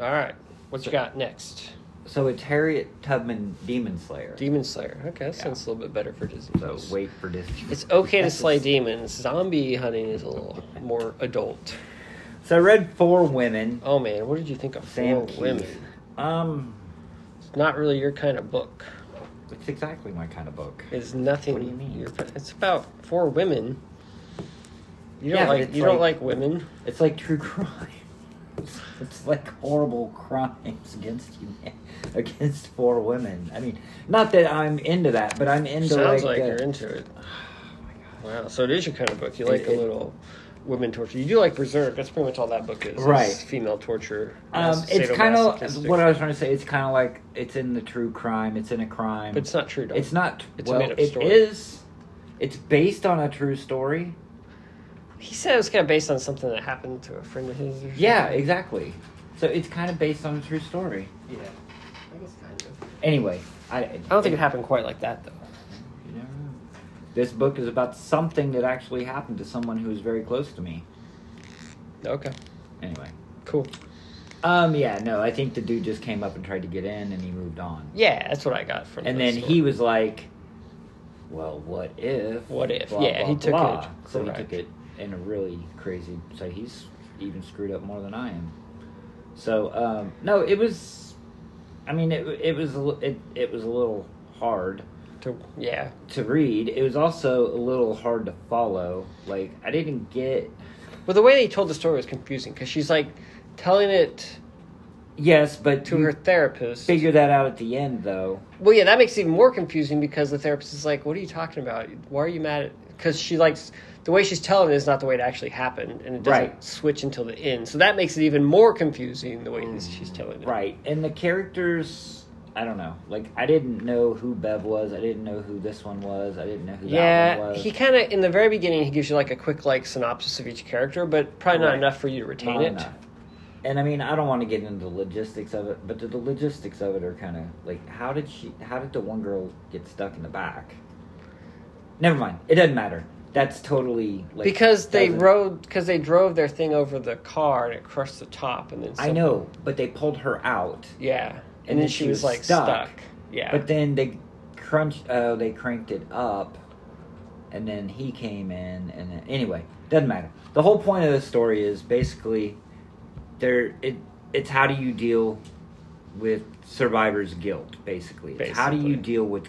All right. What you got next? So it's Harriet Tubman Demon Slayer. Demon Slayer. Okay, that Yeah. sounds a little bit better for Disney. so Plus. wait for Disney. It's okay to slay demons. Zombie hunting is a little more adult. So I read Four Women. Oh man, what did you think of Sam Four Keith. Women? Um, It's not really your kind of book. it's exactly my kind of book. It's nothing. What do you mean? It's about four women. You don't Yeah, like you don't like- like women. It's like true crime. It's like horrible crimes against you, against four women. I mean, not that I'm into that, but I'm into Sounds like, like, uh, you're into it. Wow, so it is your kind of book. You like It- a it- little women torture. You do like Berserk. That's pretty much all that book is. Right. female torture. Um, it's kind of what I was trying to say. It's kind of like it's in the true crime. It's in a crime. But it's not true. Though. It's not. It's a well, made-up story. is- It's based on a true story. He said it was kind of based on something that happened to a friend of his. Or Yeah, exactly. So it's kind of based on a true story. Yeah. I guess kind of. Anyway, I. I don't think it happened quite like that though. You never know. This book is about something that actually happened to someone who was very close to me. Okay. Anyway. Cool. Um. Yeah. No. I think the dude just came up and tried to get in, and he moved on. Yeah, that's what I got from. And the then story. he was like, "Well, what if? What if? Blah, Yeah, blah, he took blah." it. So he took it in a really crazy. So he's even screwed up more than I am. So um, no, it was. I mean, it it was a, it it was a little hard To, yeah. to read. It was also a little hard to follow. Like I didn't get. Well, the way they told the story was confusing because she's like telling it Yes, but to her therapist. figure that out at the end, though. Well, yeah, that makes it even more confusing because the therapist is like, "What are you talking about? Why are you mad at?" Because she likes the way she's telling it is not the way it actually happened, and it doesn't Right. switch until the end. So that makes it even more confusing the way this mm. she's telling it. Right, and the characters, I don't know. Like, I didn't know who Bev was. I didn't know who this one was. I didn't know who that Yeah, one was. he kind of in the very beginning he gives you like a quick like synopsis of each character, but probably not Right. enough for you to retain Not it. enough. And I mean, I don't want to get into the logistics of it, but the, the logistics of it are kind of like, how did she? How did the one girl get stuck in the back? Never mind. It doesn't matter. That's totally like because they doesn't- rode because they drove their thing over the car and it crushed the top and then I some- know, but they pulled her out. yeah and, then, she was, like stuck, yeah But then they crunched. Uh, they cranked it up, and then he came in, and then, anyway, doesn't matter. The whole point of the story is basically there. It it's how do you deal with survivor's guilt? Basically, It's how do you Basically. deal with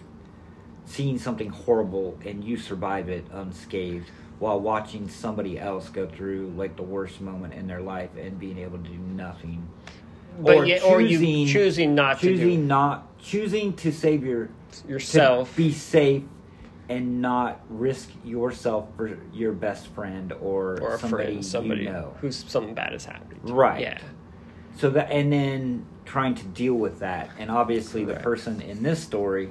seeing something horrible and you survive it unscathed while watching somebody else go through like the worst moment in their life and being able to do nothing. But or yeah, or you choosing- choosing not choosing to not choosing to save your yourself. to be safe and not risk yourself for your best friend or, or a somebody, friend somebody you know. who's something bad has happened. Right. yeah. So that and then trying to deal with that, and obviously the person in this story,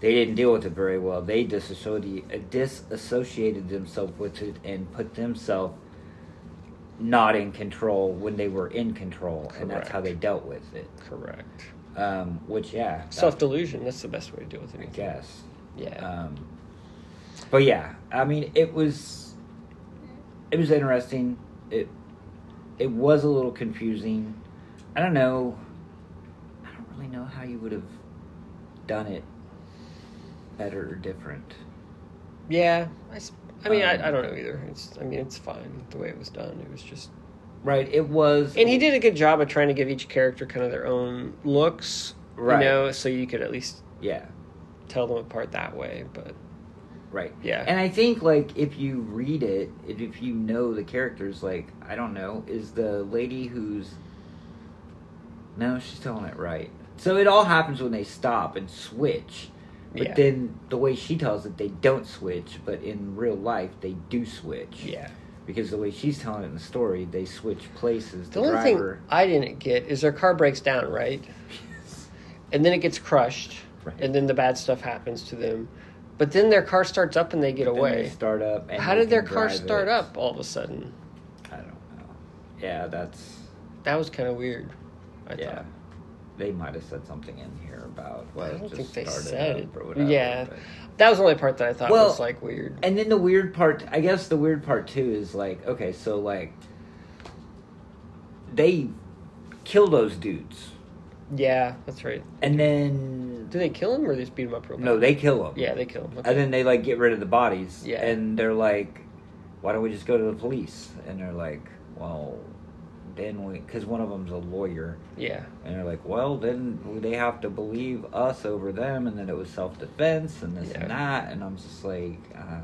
they didn't deal with it very well. They disassociated, disassociated themselves with it and put themselves not in control when they were in control, and that's how they dealt with it. correct Um, which yeah, self delusion that's the best way to deal with I anything guess. yeah Um, but yeah, I mean, it was it was interesting. It it was a little confusing. I don't know. I don't really know how you would have done it better or different. yeah I, I mean Um, I, I don't know either it's I mean it's fine the way it was done it was just Right? It was. and he did a good job of trying to give each character kind of their own looks Right. you know so you could at least Yeah. tell them apart that way but Right. Yeah. And I think like if you read it, if, if you know the characters, like I don't know, is the lady who's no, she's telling it right. So it all happens when they stop and switch. But Yeah. then the way she tells it, they don't switch. But in real life, they do switch. yeah Because the way she's telling it in the story, they switch places. The The, only driver. thing I didn't get is their car breaks down, right? And then it gets crushed, Right. and then the bad stuff happens to them. But then their car starts up and they get Then they away. start up. And How did their car start it. up all of a sudden? I don't know. Yeah, that's That was kind of weird. I yeah. thought. They might have said something in here about. Well, I don't just think they said whatever, Yeah. but- That was the only part that I thought Well, was like weird. And then the weird part, I guess the weird part too is like, okay, so like they kill those dudes, Yeah, that's right. and then Do they kill him or they just beat him up real bad? no, they kill them. Yeah, they kill him. Okay. And then they like get rid of the bodies. Yeah. And they're like, why don't we just go to the police? And they're like, well, then we, because one of them's a lawyer. yeah. And they're like, well, then they have to believe us over them. And then it was self defense and this Yeah. and that. And I'm just like, uh,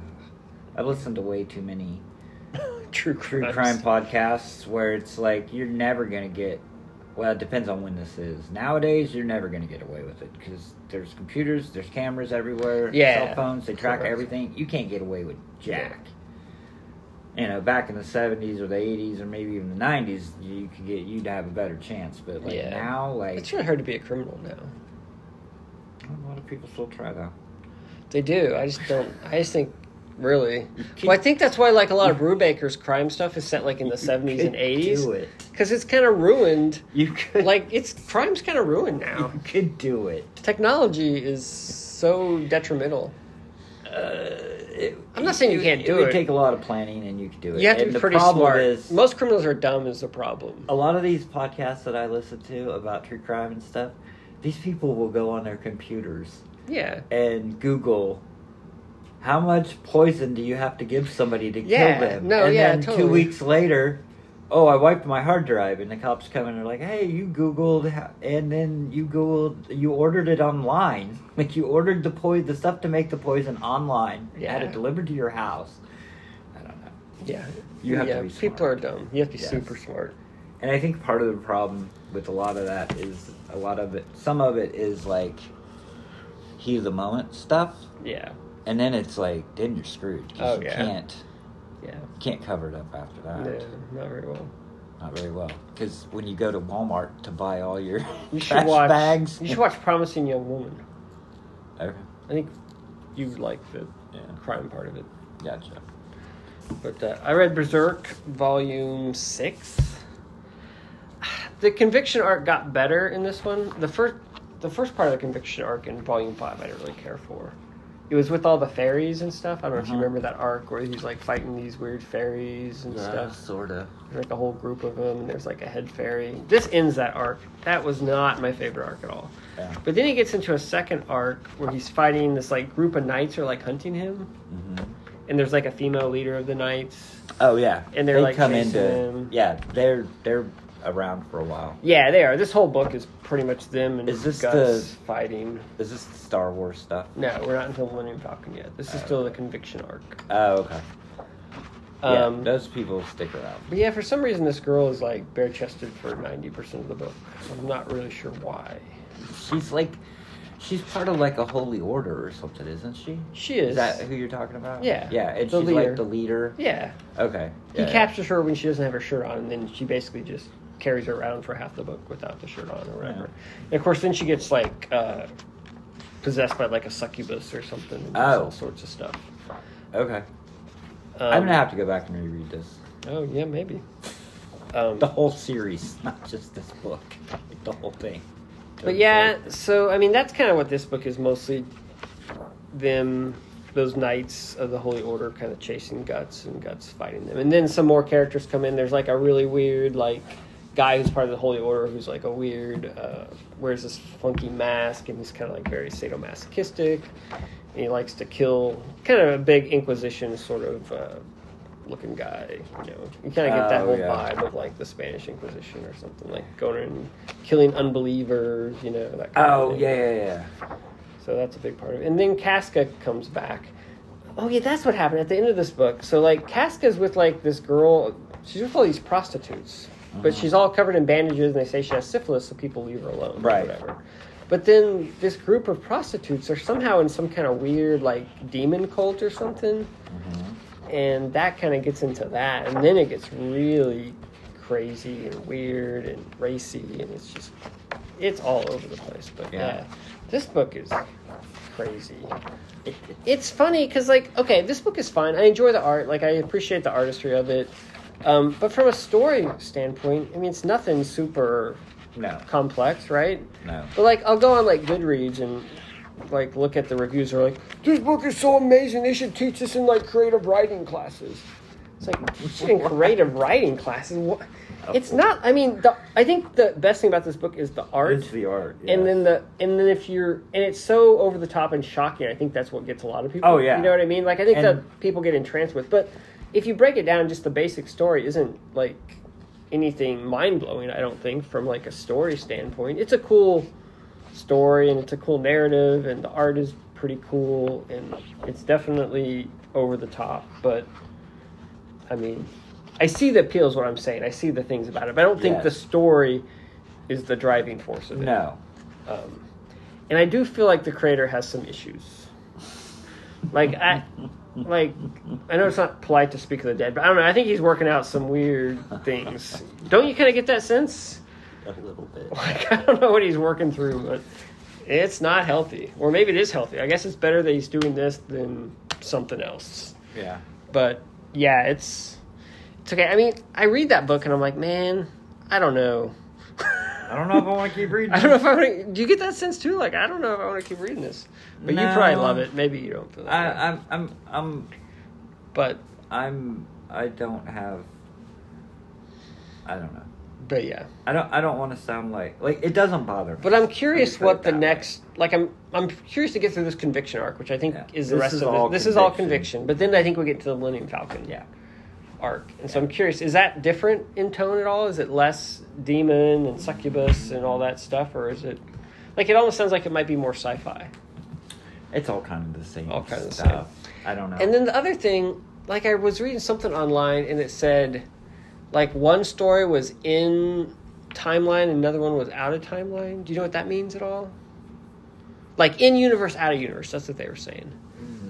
I've listened to way too many True true crime podcasts where it's like, you're never to get, well, it depends on when this is. Nowadays, you're never to get away with it because there's computers, there's cameras everywhere, Yeah. cell phones, they track Correct. everything. You can't get away with jack. You know, back in the '70s or the '80s or maybe even the '90s, you could get you'd have a better chance. But like Yeah. now, like It's really hard to be a criminal now. a lot of people still try though. They do. I just don't. I just think, really. Well, I think that's why like a lot of Brubaker's crime stuff is set like in the seventies and eighties Do it. because it's kind of ruined. You could Like it's crime's kind of ruined now. You could do it. Technology is so detrimental. Uh, it- I'm not saying you can't do would it. would take a lot of planning, and you could do it. You have to And be the pretty problem smart. Is, Most criminals are dumb. Is the problem? a lot of these podcasts that I listen to about true crime and stuff, these people will go on their computers Yeah. and Google how much poison do you have to give somebody to Yeah, kill them? no, and yeah, then two weeks later, oh, I wiped my hard drive, and the cops come in and are like, hey, you Googled, and then you Googled, you ordered it online. Like you ordered the po- the stuff to make the poison online, You had it delivered to your house. I don't know. Yeah. You have yeah, to be Smart. People are dumb. You have to be Yes. super smart. And I think part of the problem with a lot of that is a lot of it, some of it is like heat of the moment stuff. Yeah. And then it's like, then you're screwed. 'cause Oh, you yeah. can't Yeah. can't cover it up after that. No, not very well. Not very well. Because when you go to Walmart to buy all your You trash watch. bags, You should watch Promising Young Woman. Okay, I think you like the yeah, crime part of it. gotcha. But uh, I read Berserk Volume Six. The conviction arc got better in this one. The first, the first part of the conviction arc in Volume Five, I didn't really care for. It was with all the fairies and stuff. I don't know if you Mhm. remember that arc where he's like fighting these weird fairies and stuff. sorta. There's like a whole group of them, and there's like a head fairy. This ends that arc. That was not my favorite arc at all. Yeah. But then he gets into a second arc where he's fighting this like group of knights are like hunting him, hmm and there's like a female leader of the knights. Oh yeah, And they're, They like, come into him. yeah, they're they're around for a while. Yeah, they are. This whole book is pretty much them and Is this Guts the- fighting. Is this Star Wars stuff? No, we're not until Millennium Falcon yet. This is Oh. still the conviction arc. Oh okay. yeah, Um, those people stick around. but yeah, for some reason, this girl is like bare chested for ninety percent of the book. I'm not really sure why. She's like, she's part of like a holy order or something, isn't she? She is. Is that who you're talking about? Yeah, Yeah, and the she's leader. like the leader. Yeah, Okay. he Yeah, yeah. captures her when she doesn't have her shirt on, and then she basically just carries her around for half the book without the shirt on or whatever. Yeah. And of course, then she gets like uh, possessed by like a succubus or something, and Oh. all sorts of stuff. Okay. Um, I'm gonna have to go back and reread this. Oh yeah, maybe. Um, The whole series, not just this book. Like the whole thing. But yeah, so I mean that's kind of what this book is mostly them those knights of the holy order kind of chasing guts and guts fighting them. And then some more characters come in. There's like a really weird like guy who's part of the holy order who's like a weird uh, wears this funky mask and he's kind of like very sadomasochistic. And he likes to kill kind of a big inquisition sort of uh, looking guy, you know. You kind of get that Oh, whole yeah. vibe of like the Spanish Inquisition or something like going and killing unbelievers, you know, that kind of Oh thing. yeah, yeah, yeah. So that's a big part of it. And then Casca comes back. Oh yeah, that's what happened at the end of this book. So like Casca's with like this girl. She's with all these prostitutes, but she's all covered in bandages, and they say she has syphilis, so people leave her alone. or Right. whatever. But then this group of prostitutes are somehow in some kind of weird like demon cult or something, Mhm. and that kind of gets into that, and then it gets really crazy and weird and racy, and it's just it's all over the place. But Yeah. yeah, this book is crazy. It's funny because like okay, this book is fine. I enjoy the art. Like I appreciate the artistry of it. Um, but from a story standpoint, I mean, it's nothing super No, complex, right? no. But like, I'll go on like Goodreads and like look at the reviews. Are like, this book is so amazing. They should teach this in like creative writing classes. It's like in creative writing classes. What? It's not. I mean, the, I think the best thing about this book is the art. It's the art. and then the and then if you're and it's so over the top and shocking i think that's what gets a lot of people Oh, yeah. you know what i mean like i think And- that people get entranced with but if you break it down just the basic story isn't like anything mind-blowing i don't think from like a story standpoint it's a cool story and it's a cool narrative and the art is pretty cool and it's definitely over the top but i mean i see the appeal is what i'm saying i see the things about it but i don't think Yes. the story is the driving force of it no. um, and I do feel like the creator has some issues. Like I, like I know it's not polite to speak of the dead, but I don't know. I think he's working out some weird things. Don't you kind of get that sense? A little bit. Like I don't know what he's working through, but it's not healthy. Or maybe it is healthy. I guess it's better that he's doing this than something else. Yeah. But yeah, it's it's okay. I mean, I read that book and I'm like, man, I don't know. I don't know if I want to keep reading. I don't know if I want to. Do you get that sense too? Like, I don't know if I want to keep reading this. But you No. probably love it. Maybe you don't feel that. way. I, I'm, I'm, I'm, But, I'm, I don't have. I don't know. but yeah. I don't. I don't want to sound like like it doesn't bother me. But I'm Let me curious put it what the that way. next. Like, I'm I'm curious to get through this conviction arc, which I think Yeah. is the This rest is of all it. This is all conviction. conviction. But then I think we get to the Millennium Falcon Yeah. Arc, and so I'm curious: is that different in tone at all? Is it less demon and succubus and all that stuff, or is it like it almost sounds like it might be more sci-fi? It's all kind of the same. All kind of the stuff. I don't know. And then the other thing, like I was reading something online and it said like one story was in timeline, another one was out of timeline. Do you know what that means at all? Like in universe, out of universe. That's what they were saying.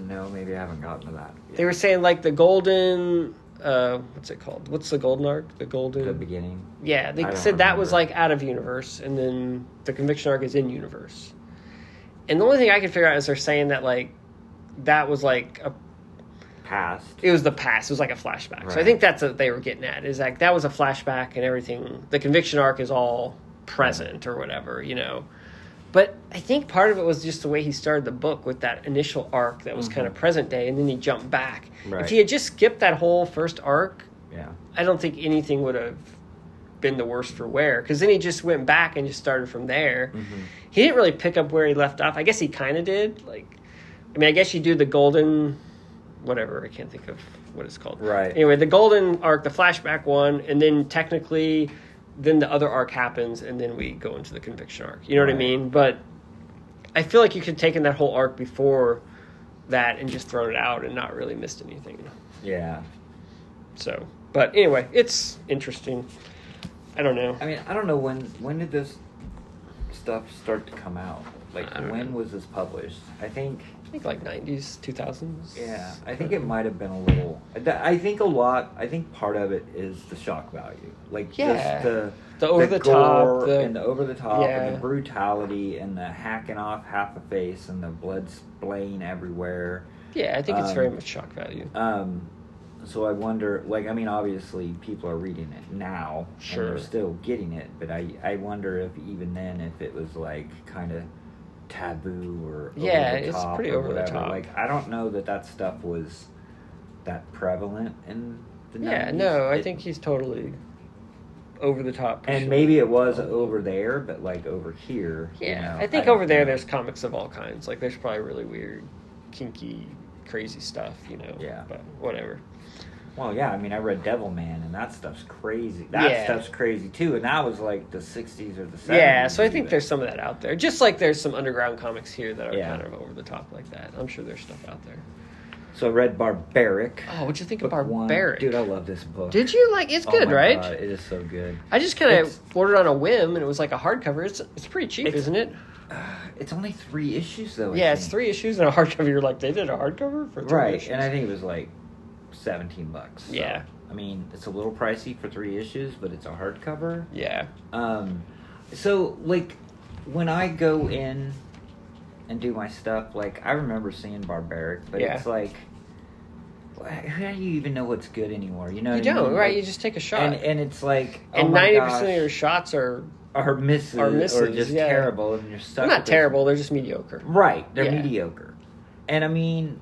no, maybe I haven't gotten to that. Yet. They were saying like the golden uh what's it called? What's the golden arc? The golden the beginning. Yeah, they I said that was like out of universe and then the conviction arc is in universe. And the only thing I could figure out is they're saying that like that was like a Past. it was the past. It was like a flashback. So I think that's what they were getting at. Is like that was a flashback, and everything. The conviction arc is all present or whatever, you know. But I think part of it was just the way he started the book with that initial arc that was kind of mm-hmm. present day, and then he jumped back. Right. If he had just skipped that whole first arc, Yeah. I don't think anything would have been the worse for wear. Because then he just went back and just started from there. Mm-hmm. He didn't really pick up where he left off. I guess he kind of did. Like, I mean, I guess you do the golden, whatever. I can't think of what it's called. Right. Anyway, the golden arc, the flashback one, and then technically, then the other arc happens, and then we go into the conviction arc. You know what I mean? But I feel like you could have taken that whole arc before that and just thrown it out and not really missed anything. Yeah. So, but anyway, it's interesting. I don't know. I mean, I don't know when when did this stuff start to come out? Like when know. was this published? I think think like nineties, two thousands. yeah, I think it might have been a little I think a lot I think part of it is the shock value. Like Yeah. just the The over the top, gore the- and the over the top Yeah. and the brutality and the hacking off half a face and the blood splaying everywhere. Yeah, I think it's very Um, much shock value. Um, so I wonder, like, I mean, obviously people are reading it now, and Sure. they're still getting it, but I, I wonder if even then, if it was like kind of taboo or Yeah, it's top pretty over the top. Like, I don't know that that stuff was that prevalent in the Yeah, 90s. no, I It- think he's totally over the top. and pushing maybe it was over there, but like over here, you Yeah, know, I think don't over there know. there's comics of all kinds. Like there's probably really weird, kinky, crazy stuff. You know. Yeah. But whatever. Well, yeah, I mean, I read Devil Man, and that stuff's crazy. That Yeah. stuff's crazy too, and that was like the '60s or the '70s. Yeah, so I think even. there's some of that out there. Just like there's some underground comics here that are Yeah. kind of over the top like that. I'm sure there's stuff out there. So I read Barbaric. Oh, what'd you think of one. Barbaric? Dude, I love this book. Did you like? It's Oh good, right? God, it is so good. I just kind of ordered on a whim, and it was like a hardcover. It's it's pretty cheap, It's- isn't it? It's only three issues though. I yeah, it's three issues and a hardcover. You're like, they did a hardcover for three Right, issues. and I think it was like seventeen bucks. so, Yeah. I mean, it's a little pricey for three issues, but it's a hardcover. yeah, Um, so like when I go in and do my stuff, like I remember seeing Barbaric, but Yeah. it's like, how do you even know what's good anymore? You know, you don't mean? right. Like, you just take a shot, and and and it's like, oh my ninety percent of your shots are are misses, are or just yeah. terrible, and you're stuck. they're not terrible. They're just mediocre. Right, they're Yeah. mediocre, and I mean,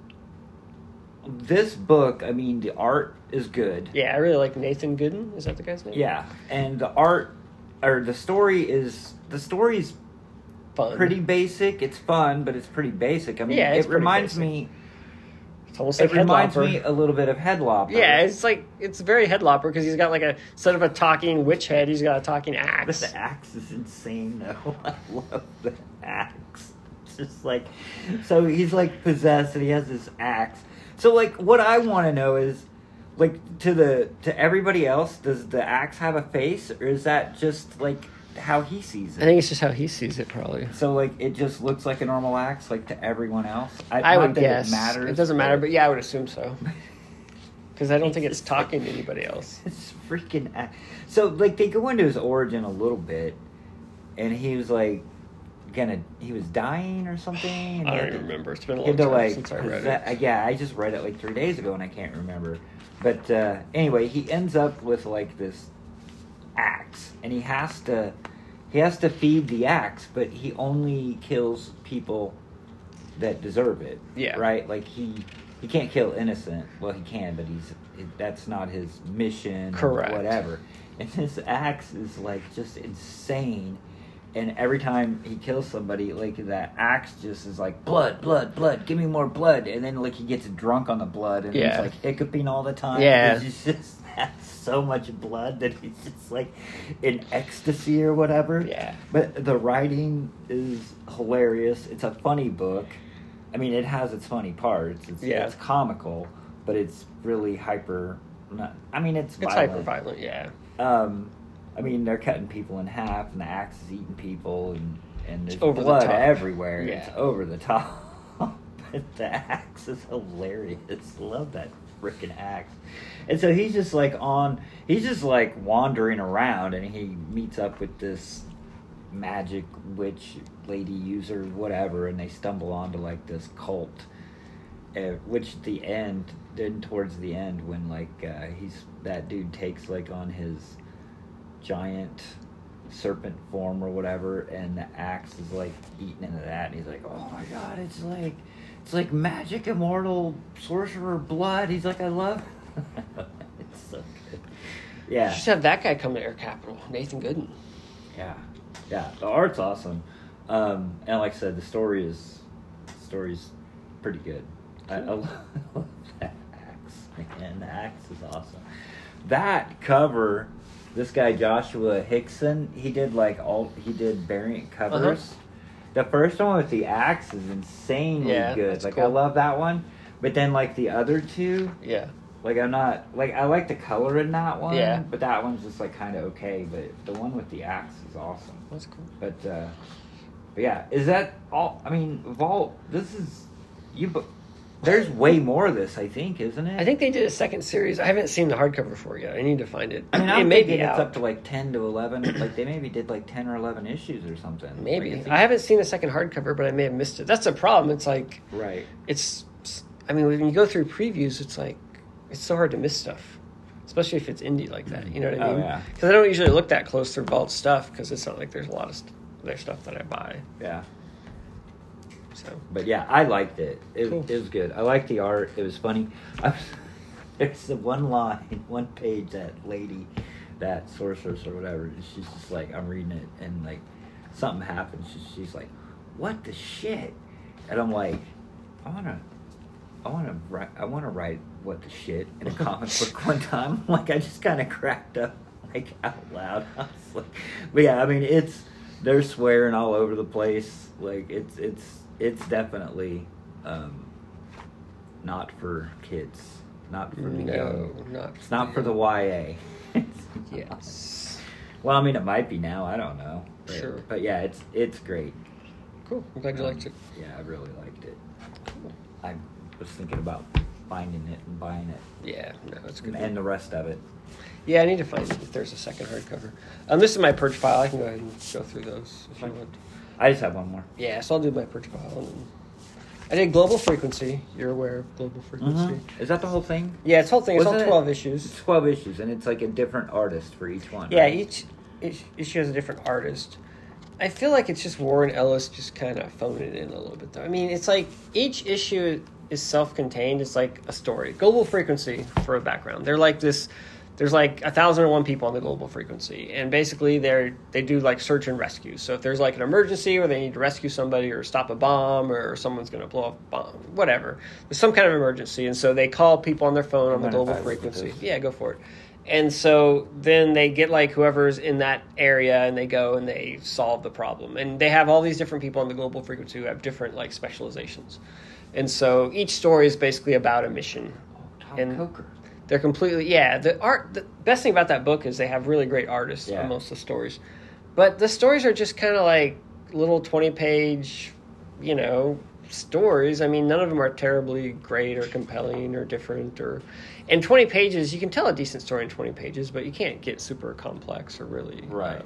this book, I mean, the art is good. Yeah, I really like Nathan Gooden. Is that the guy's name? Yeah, and the art or the story is the story's fun. pretty basic. It's fun, but it's pretty basic. I mean, Yeah, it reminds basic. me. It's almost It like reminds Headlopper. me a little bit of Headlopper. Yeah, it's like it's very Headlopper because he's got like a instead of a talking witch head, he's got a talking axe. The axe is insane, though. I love the axe. It's just like, so he's like possessed, and he has this axe. So, like, what I want to know is, like, to the to everybody else, does the axe have a face, or is that just like how he sees it? I think it's just how he sees it, probably. So, like, it just looks like a normal axe, like to everyone else. I not would guess it matters. It doesn't matter, but yeah, I would assume so. Because I don't think it's talking to anybody else. It's freaking. a- So like they go into his origin a little bit, and he was like gonna he was dying or something. I don't to- remember. It's been a long time like since I read possess- it. yeah I just read it like three days ago and I can't remember. But uh, anyway, he ends up with like this axe, and he has to he has to feed the axe, but he only kills people that deserve it. Yeah. Right. Like he he can't kill innocent. Well, he can, but he's that's not his mission. or Correct. Whatever. And this axe is like just insane. And every time he kills somebody, like that axe just is like blood, blood, blood. Give me more blood. And then like he gets drunk on the blood, and Yeah. he's like hiccuping all the time. Yeah. He's just has so much blood that he's just like in ecstasy or whatever. Yeah. But the writing is hilarious. It's a funny book. I mean, it has its funny parts. It's, Yeah. it's comical, but it's really hyper. Not, I mean, it's It's hyper violent, yeah. Um, I mean, they're cutting people in half, and the axe is eating people, and and there's over blood top. everywhere. Yeah. It's over the top. but the axe is hilarious. Love that freaking axe. And so he's just like on. He's just like wandering around, and he meets up with this magic witch lady user, whatever, and they stumble onto like this cult. Uh, which the end, then towards the end, when like uh, he's that dude takes like on his giant serpent form or whatever, and the axe is like eating into that, and he's like, "Oh my god, it's like it's like magic, immortal sorcerer blood." He's like, "I love." it's so good. Yeah, You should have that guy come to Air Capital, Nathan Gooden. yeah, yeah. The art's awesome, um, and like I said, the story is the story's pretty good. I, I love that axe, man. The axe is awesome. That cover, this guy Joshua Hickson, he did like all he did variant covers. Uh-huh. The first one with the axe is insanely Yeah, good. Like cool. I love that one. But then like the other two, Yeah. like I'm not like I like the color in that one. Yeah. But that one's just like kind of okay. But the one with the axe is awesome. That's cool. But uh, but yeah, is that all? I mean, Vault. This is you. There's way more of this, I think, isn't it? I think they did a second series. I haven't seen the hardcover for yet. I need to find it. I mean, it I'm may be it's out. up to like ten to eleven. like they maybe did like ten or eleven issues or something. Maybe. Like, I haven't seen the second hardcover, but I may have missed it. That's the problem. It's like Right. it's. I mean, when you go through previews, it's like it's so hard to miss stuff, especially if it's indie like that. You know what I mean? Oh, mean? yeah. Because I don't usually look that close through Vault stuff because it's not like there's a lot of st- their stuff that I buy. Yeah. So But yeah, I liked it. It, Cool. it was good. I liked the art. It was funny. I was, there's the one line, one page that lady, that sorceress or whatever. She's just like, I'm reading it, and like something happens. She's, she's like, "What the shit?" And I'm like, I wanna, I wanna write, I wanna write what the shit in a comic book one time. Like I just kind of cracked up like out loud. I was like, but yeah, I mean it's they're swearing all over the place. Like it's it's it's definitely um, not for kids, not for the no, young. not. It's not for the YA. Yes. Well, I mean, it might be now. I don't know. But, Sure. But yeah, it's it's great. Cool. I'm glad you Um, liked it. Yeah, I really liked it. I was thinking about finding it and buying it, Yeah, no, it's good. and the rest of it. Yeah, I need to find if there's a second hardcover. Um, this is my purge pile. I can go ahead and go through those if you want. I just have one more. Yeah, so I'll do my pile. I did Global Frequency. You're aware of Global mm-hmm. Frequency? Is that the whole thing? Yeah, it's whole thing. It's all Wasn't it- twelve It's issues. twelve issues, and it's like a different artist for each one. Yeah, right? each, each issue has a different artist. I feel like it's just Warren Ellis just kind of phoning it in a little bit, though. I mean, it's like each issue is self-contained. It's like a story. Global frequency for a background. They're like this. There's like a thousand and one people on the global frequency, and basically they're they do like search and rescue. So if there's like an emergency or they need to rescue somebody or stop a bomb or someone's going to blow up a bomb, whatever. There's some kind of emergency, and so they call people on their phone on the global I look at frequency. Yeah, go for it. And so then they get like whoever's in that area and they go and they solve the problem. And they have all these different people on the global frequency who have different like specializations. And so each story is basically about a mission. Oh, Tomm And- Coker. They're completely yeah. The art. The best thing about that book is they have really great artists Yeah. on most of the stories, but the stories are just kind of like little twenty page, you know, stories. I mean, none of them are terribly great or compelling or different or. In twenty pages, you can tell a decent story in twenty pages, but you can't get super complex or really Right. uh,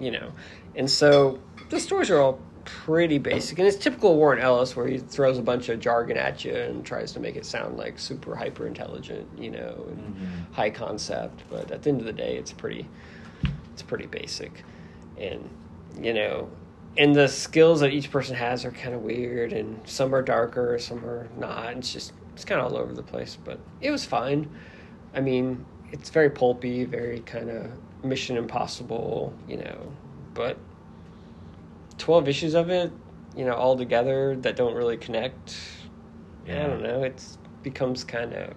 you know. And so the stories are all pretty basic, and it's typical of Warren Ellis, where he throws a bunch of jargon at you and tries to make it sound like super hyper intelligent, you know, and Mhm. high concept. But at the end of the day, it's pretty, it's pretty basic, and you know, and the skills that each person has are kind of weird, and some are darker, some are not. It's just it's kind of all over the place, but it was fine. I mean, it's very pulpy, very kind of Mission Impossible, you know, but 12 issues of it, you know, all together that don't really connect. Yeah. I don't know. It becomes kind of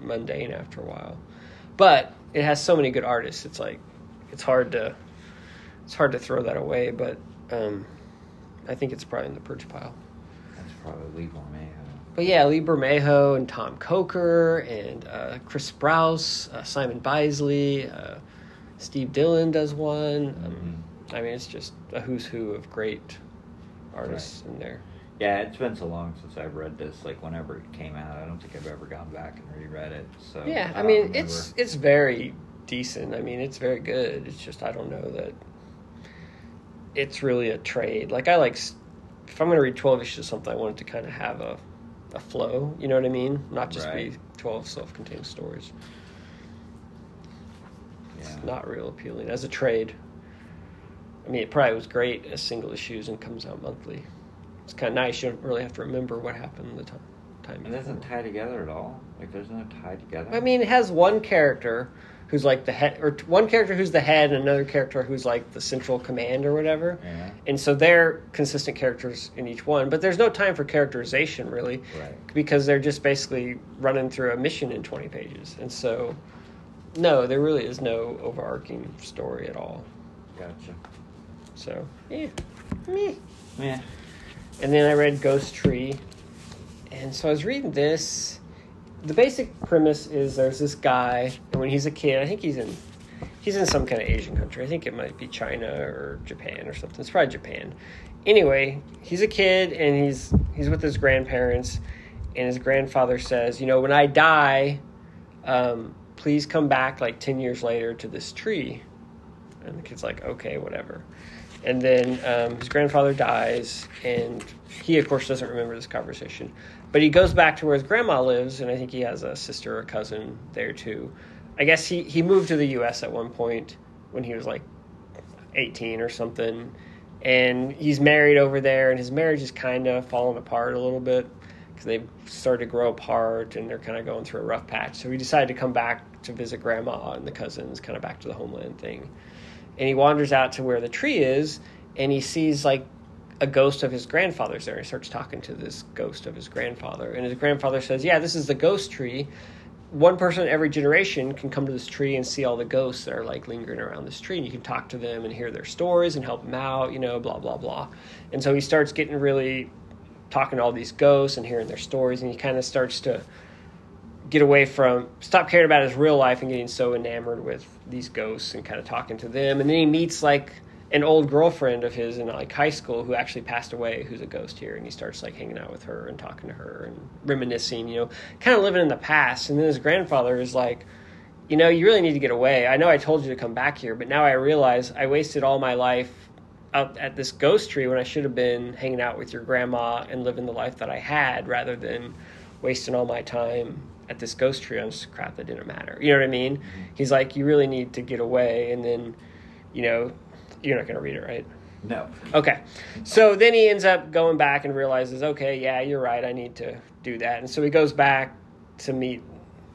mundane after a while. But it has so many good artists. It's like it's hard to it's hard to throw that away, but um I think it's probably in the purge pile. That's probably Lee Mayo. But yeah, Lee Bermejo and Tomm Coker and uh, Chris Sprouse, uh, Simon Bisley, uh, Steve Dillon does one. Um, I mean, it's just a who's who of great artists in there. Yeah, it's been so long since I've read this. Like whenever it came out, I don't think I've ever gone back and reread it. So Yeah, I don't mean, remember. it's it's very decent. I mean, it's very good. It's just I don't know that it's really a trade. Like I like if I'm going to read 12 issues of something, I want it to kind of have a a flow. You know what I mean? Not just be 12 self-contained stories. yeah. It's not real appealing as a trade. I mean, it probably was great as single issues and comes out monthly. It's kind of nice. You don't really have to remember what happened the time. time It doesn't tie together at all. Like there's no tie together. I mean, it has one character who's like the head, or t- one character who's the head, and another character who's like the central command or whatever. Yeah. And so they're consistent characters in each one, but there's no time for characterization really, Right. because they're just basically running through a mission in 20 pages. And so, no, there really is no overarching story at all. Gotcha. So, yeah, meh. Yeah. And then I read Ghost Tree. And so I was reading this. The basic premise is there's this guy, and when he's a kid, I think he's in he's in some kind of Asian country. I think it might be China or Japan or something. It's probably Japan. Anyway, he's a kid and he's he's with his grandparents, and his grandfather says, you know, when I die, um, please come back like ten years later to this tree. And the kid's like, okay, whatever. And then um, his grandfather dies, and he, of course, doesn't remember this conversation. But he goes back to where his grandma lives, and I think he has a sister or cousin there too. I guess he, he moved to the U.S. at one point when he was like 18 or something. And he's married over there, and his marriage is kind of falling apart a little bit because they've started to grow apart and they're kind of going through a rough patch. So he decided to come back to visit grandma and the cousins, kind of back to the homeland thing and he wanders out to where the tree is and he sees like a ghost of his grandfather's there. He starts talking to this ghost of his grandfather, and his grandfather says, "Yeah, this is the ghost tree. One person every generation can come to this tree and see all the ghosts that are like lingering around this tree, and you can talk to them and hear their stories and help them out. You know, blah blah blah." And so he starts getting really talking to all these ghosts and hearing their stories, and he kind of starts to get away from stop caring about his real life and getting so enamored with these ghosts and kind of talking to them. And then he meets like an old girlfriend of his in like high school who actually passed away who's a ghost here. And he starts like hanging out with her and talking to her and reminiscing you know kind of living in the past. And then his grandfather is like you know you really need to get away. I know i told you to come back here but now i realize i wasted all my life out at this ghost tree when i should have been hanging out with your grandma and living the life that i had rather than wasting all my time at this ghost tree on this crap that didn't matter. You know what I mean? Mm-hmm. He's like, you really need to get away, and then, you know, you're not going to read it, right? No. Okay. So then he ends up going back and realizes, okay, yeah, you're right. I need to do that. And so he goes back to meet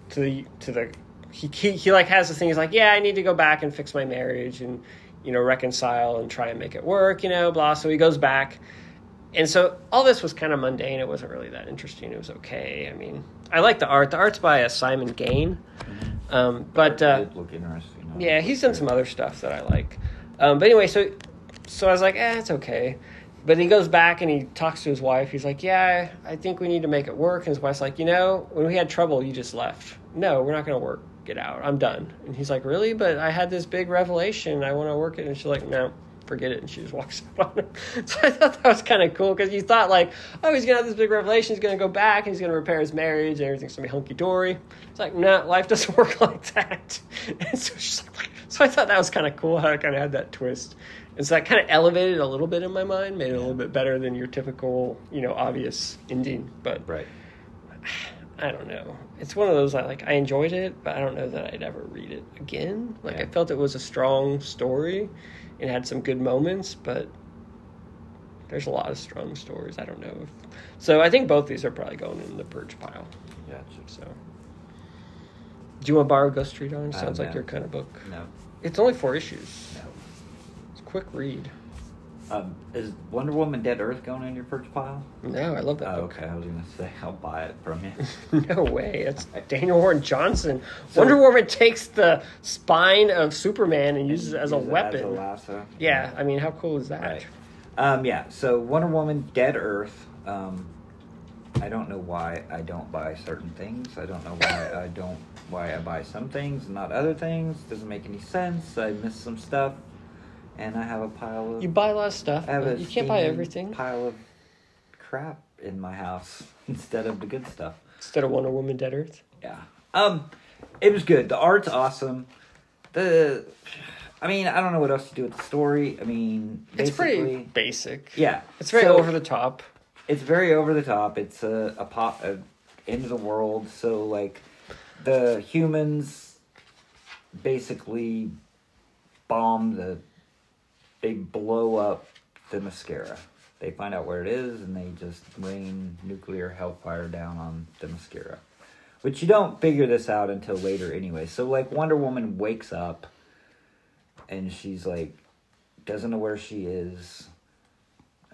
to the to the he he, he like has this thing. He's like, yeah, I need to go back and fix my marriage and you know reconcile and try and make it work. You know, blah. So he goes back. And so all this was kind of mundane. It wasn't really that interesting. It was okay. I mean, I like the art. The art's by a Simon Gane, um, but uh, look interesting. yeah, he's done some other stuff that I like. Um, but anyway, so so I was like, eh, it's okay. But he goes back and he talks to his wife. He's like, yeah, I think we need to make it work. And his wife's like, you know, when we had trouble, you just left. No, we're not going to work. Get out. I'm done. And he's like, really? But I had this big revelation. I want to work it. And she's like, no, forget it. And she just walks out on him. So I thought that was kind of cool because you thought like, oh, he's going to have this big revelation. He's going to go back and he's going to repair his marriage and everything's going to be hunky dory. It's like, no, life doesn't work like that. And so she's like, so I thought that was kind of cool how it kind of had that twist. And so that kind of elevated a little bit in my mind, made it a little bit better than your typical, you know, obvious ending. But Right. I don't know. It's one of those I like. I enjoyed it, but I don't know that I'd ever read it again. Like I felt it was a strong story, it had some good moments, but there's a lot of strong stories. I don't know. If, so I think both these are probably going in the purge pile. Gotcha. So, do you want to borrow Ghost Street on? Uh, Sounds like your kind of book. No. It's only four issues. No. It's a quick read. Um, is Wonder Woman Dead Earth going in your first pile? No, I love that Oh, book. okay. I was gonna say I'll buy it from you. No way. It's Daniel Warren Johnson. So- Wonder Woman takes the spine of Superman and uses it as a weapon. As a lasso. yeah, I mean, how cool is that? Right. Um, yeah. So Wonder Woman Dead Earth. Um, I don't know why I don't buy certain things. I don't know why I don't why I buy some things and not other things. Doesn't make any sense. I miss some stuff, and I have a pile of. You buy a lot of stuff, I have a you can't buy everything. Pile of crap in my house instead of the good stuff. Instead of Wonder Woman Dead Earth. Yeah. Um, it was good. The art's awesome. The, I mean, I don't know what else to do with the story. I mean, It's pretty basic. yeah. It's very So, over the top. It's very over the top. It's a a pop a end of the world. So like, the humans basically bomb the. They blow up Themyscira. They find out where it is, and they just rain nuclear hellfire down on Themyscira. Which you don't figure this out until later anyway. So like Wonder Woman wakes up and she's like doesn't know where she is.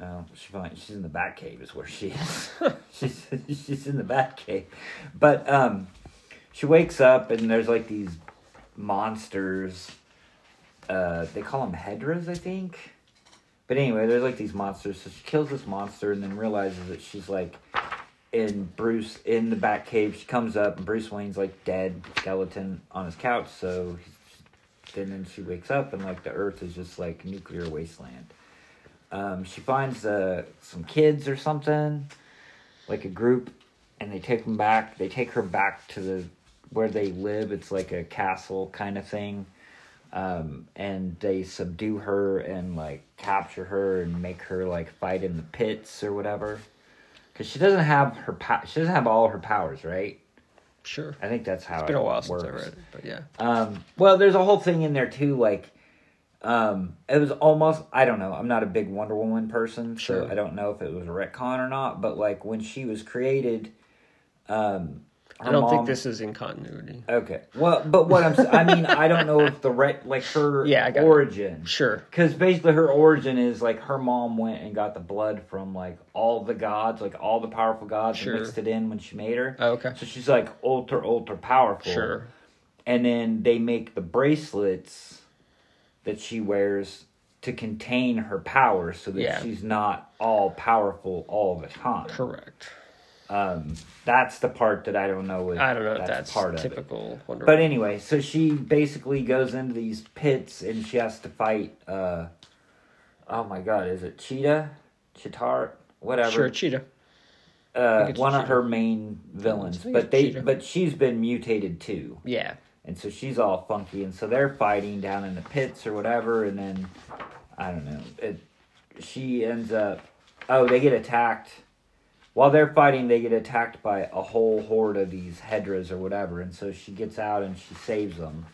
Uh, she finds she's in the Batcave is where she is. she's she's in the Batcave. But um she wakes up and there's like these monsters uh they call them hedras, I think. But anyway, there's like these monsters. So she kills this monster and then realizes that she's like in Bruce in the Bat Cave. She comes up and Bruce Wayne's like dead skeleton on his couch. So and then she wakes up and like the Earth is just like nuclear wasteland. Um, she finds uh, some kids or something, like a group, and they take them back. They take her back to the where they live. It's like a castle kind of thing. Um, and they subdue her and like capture her and make her like fight in the pits or whatever. Because she doesn't have her pow- she doesn't have all her powers, right? Sure. I think that's how It's been a while since works. I read it, but yeah. Um, well, there's a whole thing in there too. Like, um, it was almost I don't know. I'm not a big Wonder Woman person, Sure. so I don't know if it was a retcon or not. But like when she was created, um, I don't mom- think this is in continuity. Okay, well, but what I'm, I mean I don't know if the ret like her Yeah, I got it. origin. Sure. Because basically her origin is like her mom went and got the blood from like all the gods, like all the powerful gods, Sure. and mixed it in when she made her. Oh, okay. So she's like ultra ultra powerful. Sure. And then they make the bracelets that she wears to contain her power, so that Yeah. she's not all powerful all the time. Correct. Um, that's the part that I don't know. If I don't know if that's part of it. typical But anyway, so she basically goes into these pits and she has to fight. Uh, oh my god, is it Cheetah, Chitar, whatever? Sure, Cheetah. uh, one of Cheetah. her main villains. But they, Cheetah. but she's been mutated too, Yeah. and so she's all funky, and so they're fighting down in the pits or whatever, and then I don't know. It, she ends up. Oh, they get attacked. While they're fighting, they get attacked by a whole horde of these hedras or whatever, and so she gets out and she saves them.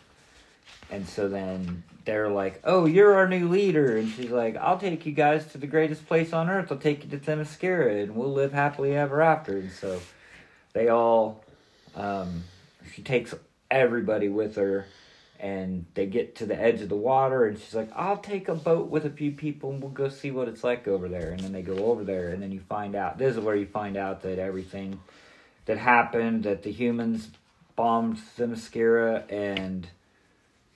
and so then they're like, "Oh, you're our new leader," and she's like, "I'll take you guys to the greatest place on earth. I'll take you to Themyscira, and we'll live happily ever after." And so they all, um, she takes everybody with her, and they get to the edge of the water, and she's like, "I'll take a boat with a few people, and we'll go see what it's like over there." And then they go over there, and then you find out. This is where you find out that everything that happened, that the humans bombed Themyscira, and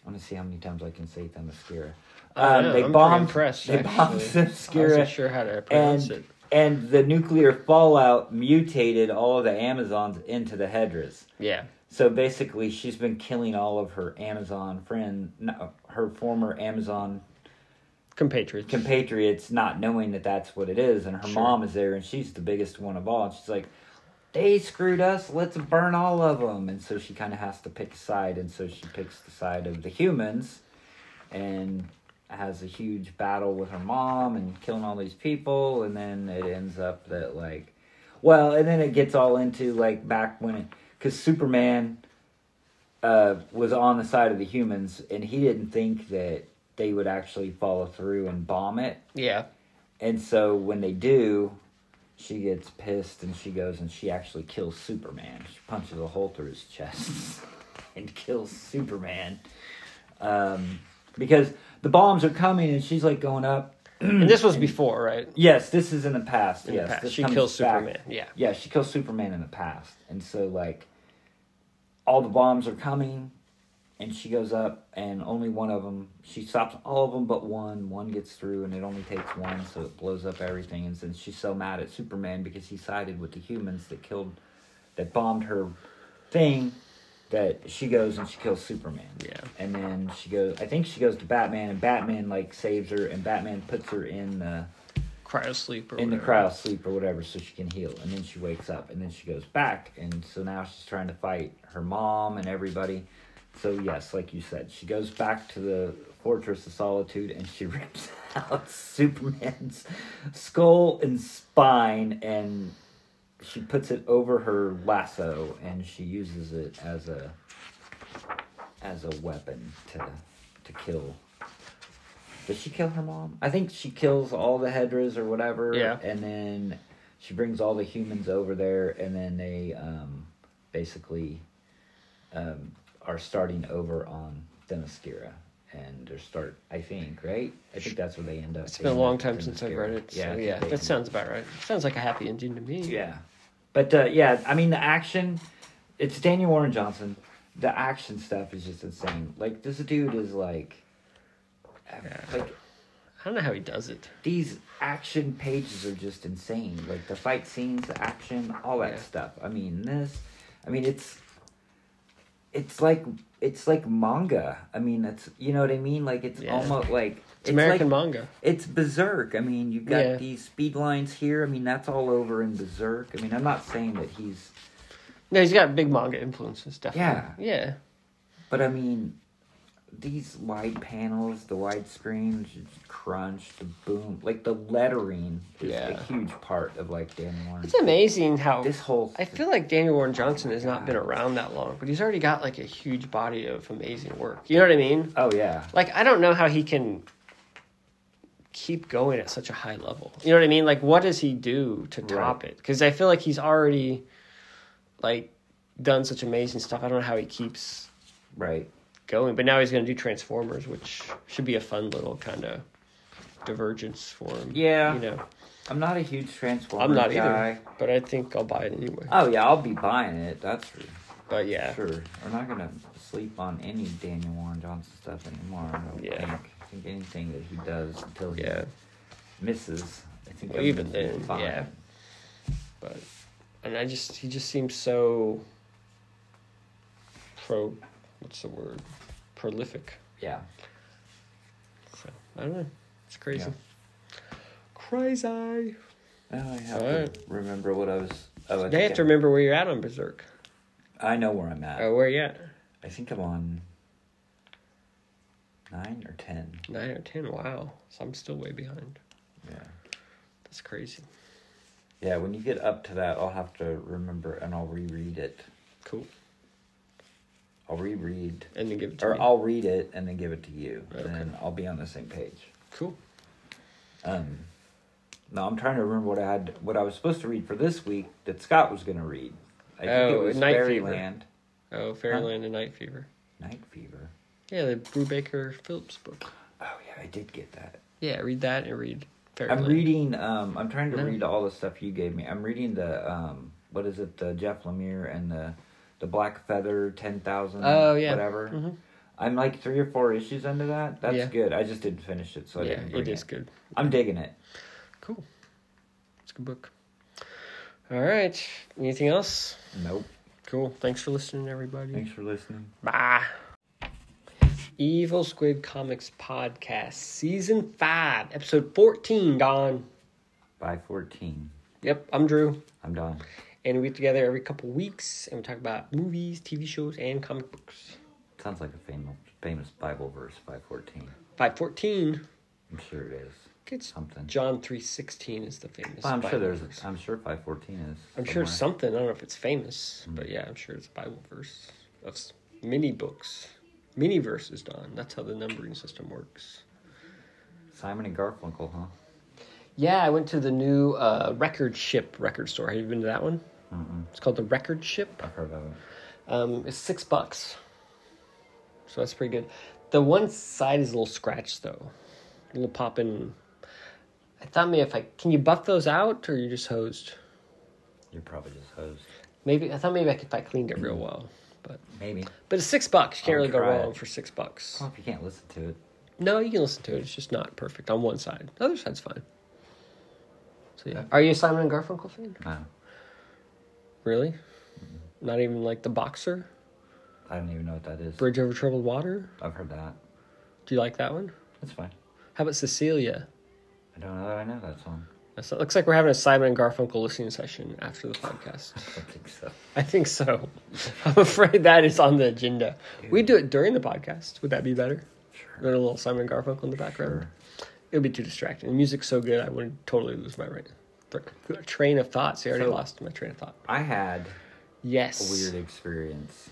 I want to see how many times I can say Themyscira. I Um, know, they bombed. they bombed actually. I Themyscira wasn't sure how to pronounce and it. and the nuclear fallout mutated all of the Amazons into the Hedras. Yeah. So basically, she's been killing all of her Amazon friend, no, her former Amazon Compatriots. compatriots, not knowing that that's what it is. And her Sure. mom is there, and she's the biggest one of all. And she's like, "They screwed us. Let's burn all of them." And so she kind of has to pick a side, and so she picks the side of the humans, and has a huge battle with her mom and killing all these people. And then it ends up that like, well, and then it gets all into like back when it because Superman uh, was on the side of the humans, and he didn't think that they would actually follow through and bomb it. yeah. And so when they do, she gets pissed and she goes and she actually kills Superman. She punches a hole through his chest and kills Superman. Um, because the bombs are coming and she's like going up. And this was before, right? Yes, this is in the past. In the yes, past. this She kills back. Superman. Yeah. Yeah, she kills Superman in the past. And so, like, all the bombs are coming, and she goes up, and only one of them, she stops all of them but one. One gets through, and it only takes one, so it blows up everything. And since she's so mad at Superman because he sided with the humans that killed, that bombed her thing, that she goes and she kills Superman. Yeah. And then she goes, I think she goes to Batman, and Batman, like, saves her, and Batman puts her in the Cryo sleep or in the whatever. cryo sleep or whatever so she can heal and then she wakes up and then she goes back and so now she's trying to fight her mom and everybody so yes like you said she goes back to the fortress of solitude and she rips out superman's skull and spine and she puts it over her lasso and she uses it as a as a weapon to to kill does she kill her mom? I think she kills all the Hedras or whatever. Yeah. And then she brings all the humans over there, and then they um, basically um, are starting over on Themyscira. And they start, I think, right? I think that's where they end up. It's been a long time since I've read it. So I yeah, that end sounds about right. Sounds like a happy ending to me. yeah. But uh, yeah, I mean the action, it's Daniel Warren Johnson. The action stuff is just insane. Like this dude is like, Yeah. Like I don't know how he does it. these action pages are just insane. Like the fight scenes, the action, all that Yeah. stuff. I mean this, I mean it's, it's like it's like manga. I mean it's you know what I mean. Like it's Yeah. almost like It's, American like, manga. it's berserk. I mean, you've got Yeah. these speed lines here. I mean, that's all over in berserk. I mean, I'm not saying that he's, No, he's got big manga influences, definitely. Yeah. Yeah. but I mean, these wide panels, the wide screens, crunch, the boom, like the lettering is Yeah. a huge part of like Daniel Warren. It's amazing how This whole I feel like Daniel Warren Johnson has not been around that long, but he's already got like a huge body of amazing work. You know what I mean? Oh yeah, Like I don't know how he can keep going at such a high level. You know what I mean? Like what does he do to top Right. it? Cuz I feel like he's already like done such amazing stuff. I don't know how he keeps right. Going, but now he's going to do Transformers, which should be a fun little kind of divergence for him. Yeah. You know. I'm not a huge Transformers I'm not guy. either, but I think I'll buy it anyway. Oh yeah, I'll be buying it. That's for But yeah. sure. We're not gonna sleep on any Daniel Warren Johnson stuff anymore. I don't Yeah. think. I think anything that he does until he Yeah. misses, I think Well, even then, fine. yeah. but and I just he just seems so pro what's the word prolific. Yeah. So I don't know. It's crazy. Crazy. Now I have Alright. to remember what I was. Oh, I, you have to remember where you're at on Berserk. I know where I'm at. Oh, where you at? I think I'm on nine or ten. Nine or ten. Wow. So I'm still way behind. Yeah. That's crazy. Yeah. When you get up to that, I'll have to remember and I'll reread it. Cool. I'll reread, and then give it to or me. I'll read it and then give it to you, Okay. and then I'll be on the same page. Cool. Um, no, I'm trying to remember what I had, what I was supposed to read for this week that Scott was going to read. I think it Oh, was Night Fever. Fairyland, Oh, Fairyland and Night Fever. Night Fever. Yeah, the Brubaker Phillips book. Oh yeah, I did get that. Yeah, read that and read Fairyland. I'm reading. Um, I'm trying to No. read all the stuff you gave me. I'm reading the um, what is it? The Jeff Lemire and the the Black Feather ten thousand. Oh, yeah. whatever. Mhm. I'm like three or four issues into that. That's Yeah. good. I just didn't finish it, so I yeah, didn't. It is good. I'm digging it. Cool. It's a good book. All right. Anything else? Nope. Cool. Thanks for listening, everybody. Thanks for listening. Bye. Evil Squid Comics Podcast, Season 5, Episode 14, Don. By fourteen. Yep, I'm Drew. I'm done. And we get together every couple weeks and we talk about movies, TV shows, and comic books. Sounds like a famous famous Bible verse. Five fourteen. 514, I'm sure it is it's something. John 3.16 is the famous Well, I'm sure there's. verse. A, I'm sure five fourteen is. I'm sure somewhere. something. I don't know if it's famous, but yeah, I'm sure it's a Bible verse of s- mini books, mini verses. Don. That's how the numbering system works. Simon and Garfunkel, huh? Yeah, I went to the new uh, Record Ship record store. Have you been to that one? Mm-mm. It's called the Record Ship. I've heard of it. Um, it's six bucks, so that's pretty good. The one side is a little scratched though, a little popping. I thought maybe if I can you buff those out or you just hosed? You're probably just hosed. Maybe I thought maybe I could if I cleaned it real well, but Maybe. but it's six bucks. You can't I'll really go wrong it. for six bucks. Well, if you can't listen to it, No, you can listen to it. It's just not perfect on one side. The other side's fine. So yeah, are you a Simon and Garfunkel fan? no. Really? Not even like the boxer, I don't even know what that is. Bridge Over Troubled Water. I've heard that. Do you like that one? That's fine. How about Cecilia? I don't know that I know that song. That's- It looks like we're having a Simon and Garfunkel listening session after the podcast. I don't think so. I think so. I'm afraid that is on the agenda. We do it during the podcast. Would that be better? Sure. With a little Simon and Garfunkel in the background. Sure. It would be too distracting. The music's so good, I would totally lose my right train of thought. See, I already So- lost my train of thought. I had Yes. a weird experience.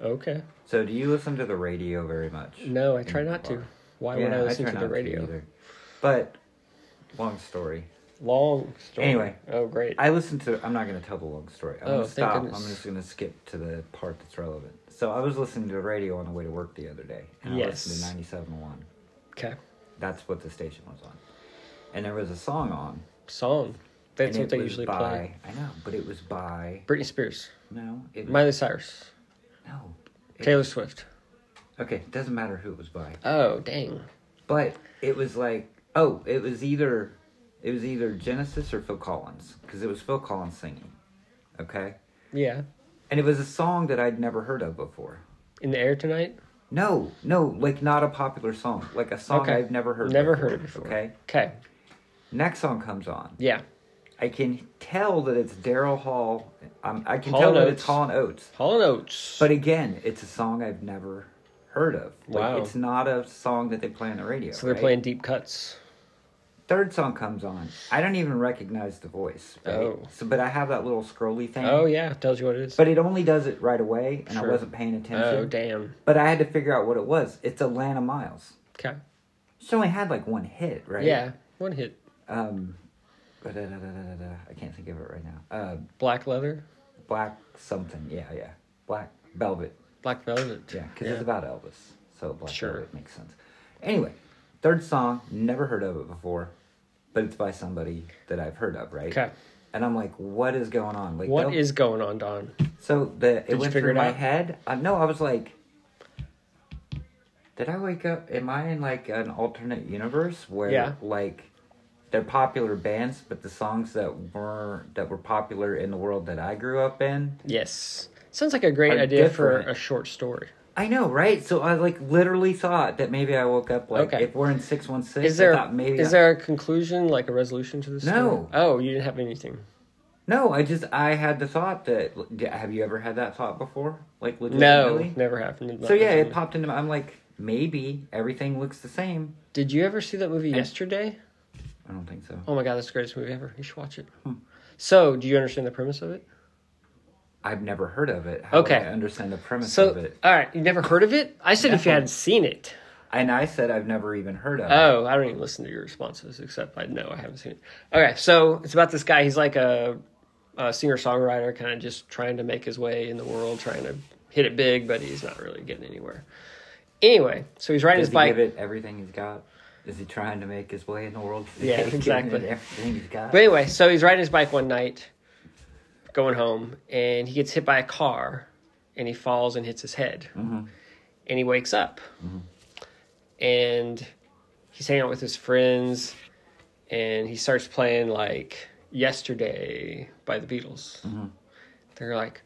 Okay. So, do you listen to the radio very much? No, I try not to. Why yeah, would I listen try to the radio? either. But, long story. Long story. Anyway. Oh, great. I listened to. I'm not going to tell the long story. I'm Oh, going to stop. goodness. I'm just going to skip to the part that's relevant. So, I was listening to the radio on the way to work the other day, and I Yes. listened to 97.1. okay. That's what the station was on, and there was a song on. Song. That's what they usually by, play. I know, but it was by Britney Spears. no, it was, Miley Cyrus. no. It- Taylor Swift. Okay, it doesn't matter who it was by, Oh, dang. but it was like oh, it was either it was either Genesis or Phil Collins because it was Phil Collins singing. Okay, Yeah. and it was a song that I'd never heard of before. In the air tonight? No, no, like not a popular song, like a song Okay. I've never heard. Never before, heard it before. Okay, Okay. next song comes on. Yeah. I can tell that it's Daryl Hall. Um, I can Hall tell that it's Hall and Oates. Hall and Oates. But again, it's a song I've never heard of. Like, Wow. It's not a song that they play on the radio. so they're right? playing deep cuts. Third song comes on. I don't even recognize the voice. Right? Oh. So, but I have that little scrolly thing. Oh, yeah. it Tells you what it is. But it only does it right away, and Sure. I wasn't paying attention. oh, damn. But I had to figure out what it was. It's Alannah Myles. Okay. She only had like one hit, right? Yeah. One hit. Um. I can't think of it right now. Uh, Black leather. Black something. Yeah, yeah. Black Velvet. Black velvet. Yeah, because it's about Elvis, so Black Sure. Velvet makes sense. Anyway, third song, never heard of it before, but it's by somebody that I've heard of, right? Okay. And I'm like, what is going on? Like, What going on, Don? so the it you went through it my out? head. Uh, no, I was like, did I wake up? Am I in like an alternate universe where Yeah. like they're popular bands, but the songs that were that were popular in the world that I grew up in Yes. Sounds like a great idea for a short story. I know, right? So I like literally thought that maybe I woke up like Okay. if we're in six one six. Is there maybe is I- there a conclusion, like a resolution to this? No. story? Oh, you didn't have anything. no? I just I had the thought that have you ever had that thought before? Like literally. No, legitimately? never happened. So yeah, it popped into my. I'm like maybe everything looks the same. Did you ever see that movie I- yesterday? I don't think so. Oh my god, that's the greatest movie ever. You should watch it. Hmm. So, do you understand the premise of it? I've never heard of it. How Okay. I understand the premise So, of it. all right, you never heard of it? I said if you hadn't seen it. And I said I've never even heard of it. Oh, I don't even listen to your responses, except I know I haven't seen it. Okay, so it's about this guy. He's like a, a singer songwriter, kind of just trying to make his way in the world, trying to hit it big, but he's not really getting anywhere. Anyway, so he's riding Does his bike. give it everything he's got? Is he trying to make his way in the world? Yeah, exactly. everything he's got. But anyway, so he's riding his bike one night, going home, and he gets hit by a car, and he falls and hits his head, Mhm. and he wakes up, and he's hanging out with his friends, and he starts playing like "Yesterday" by the Beatles. Mhm. They're like,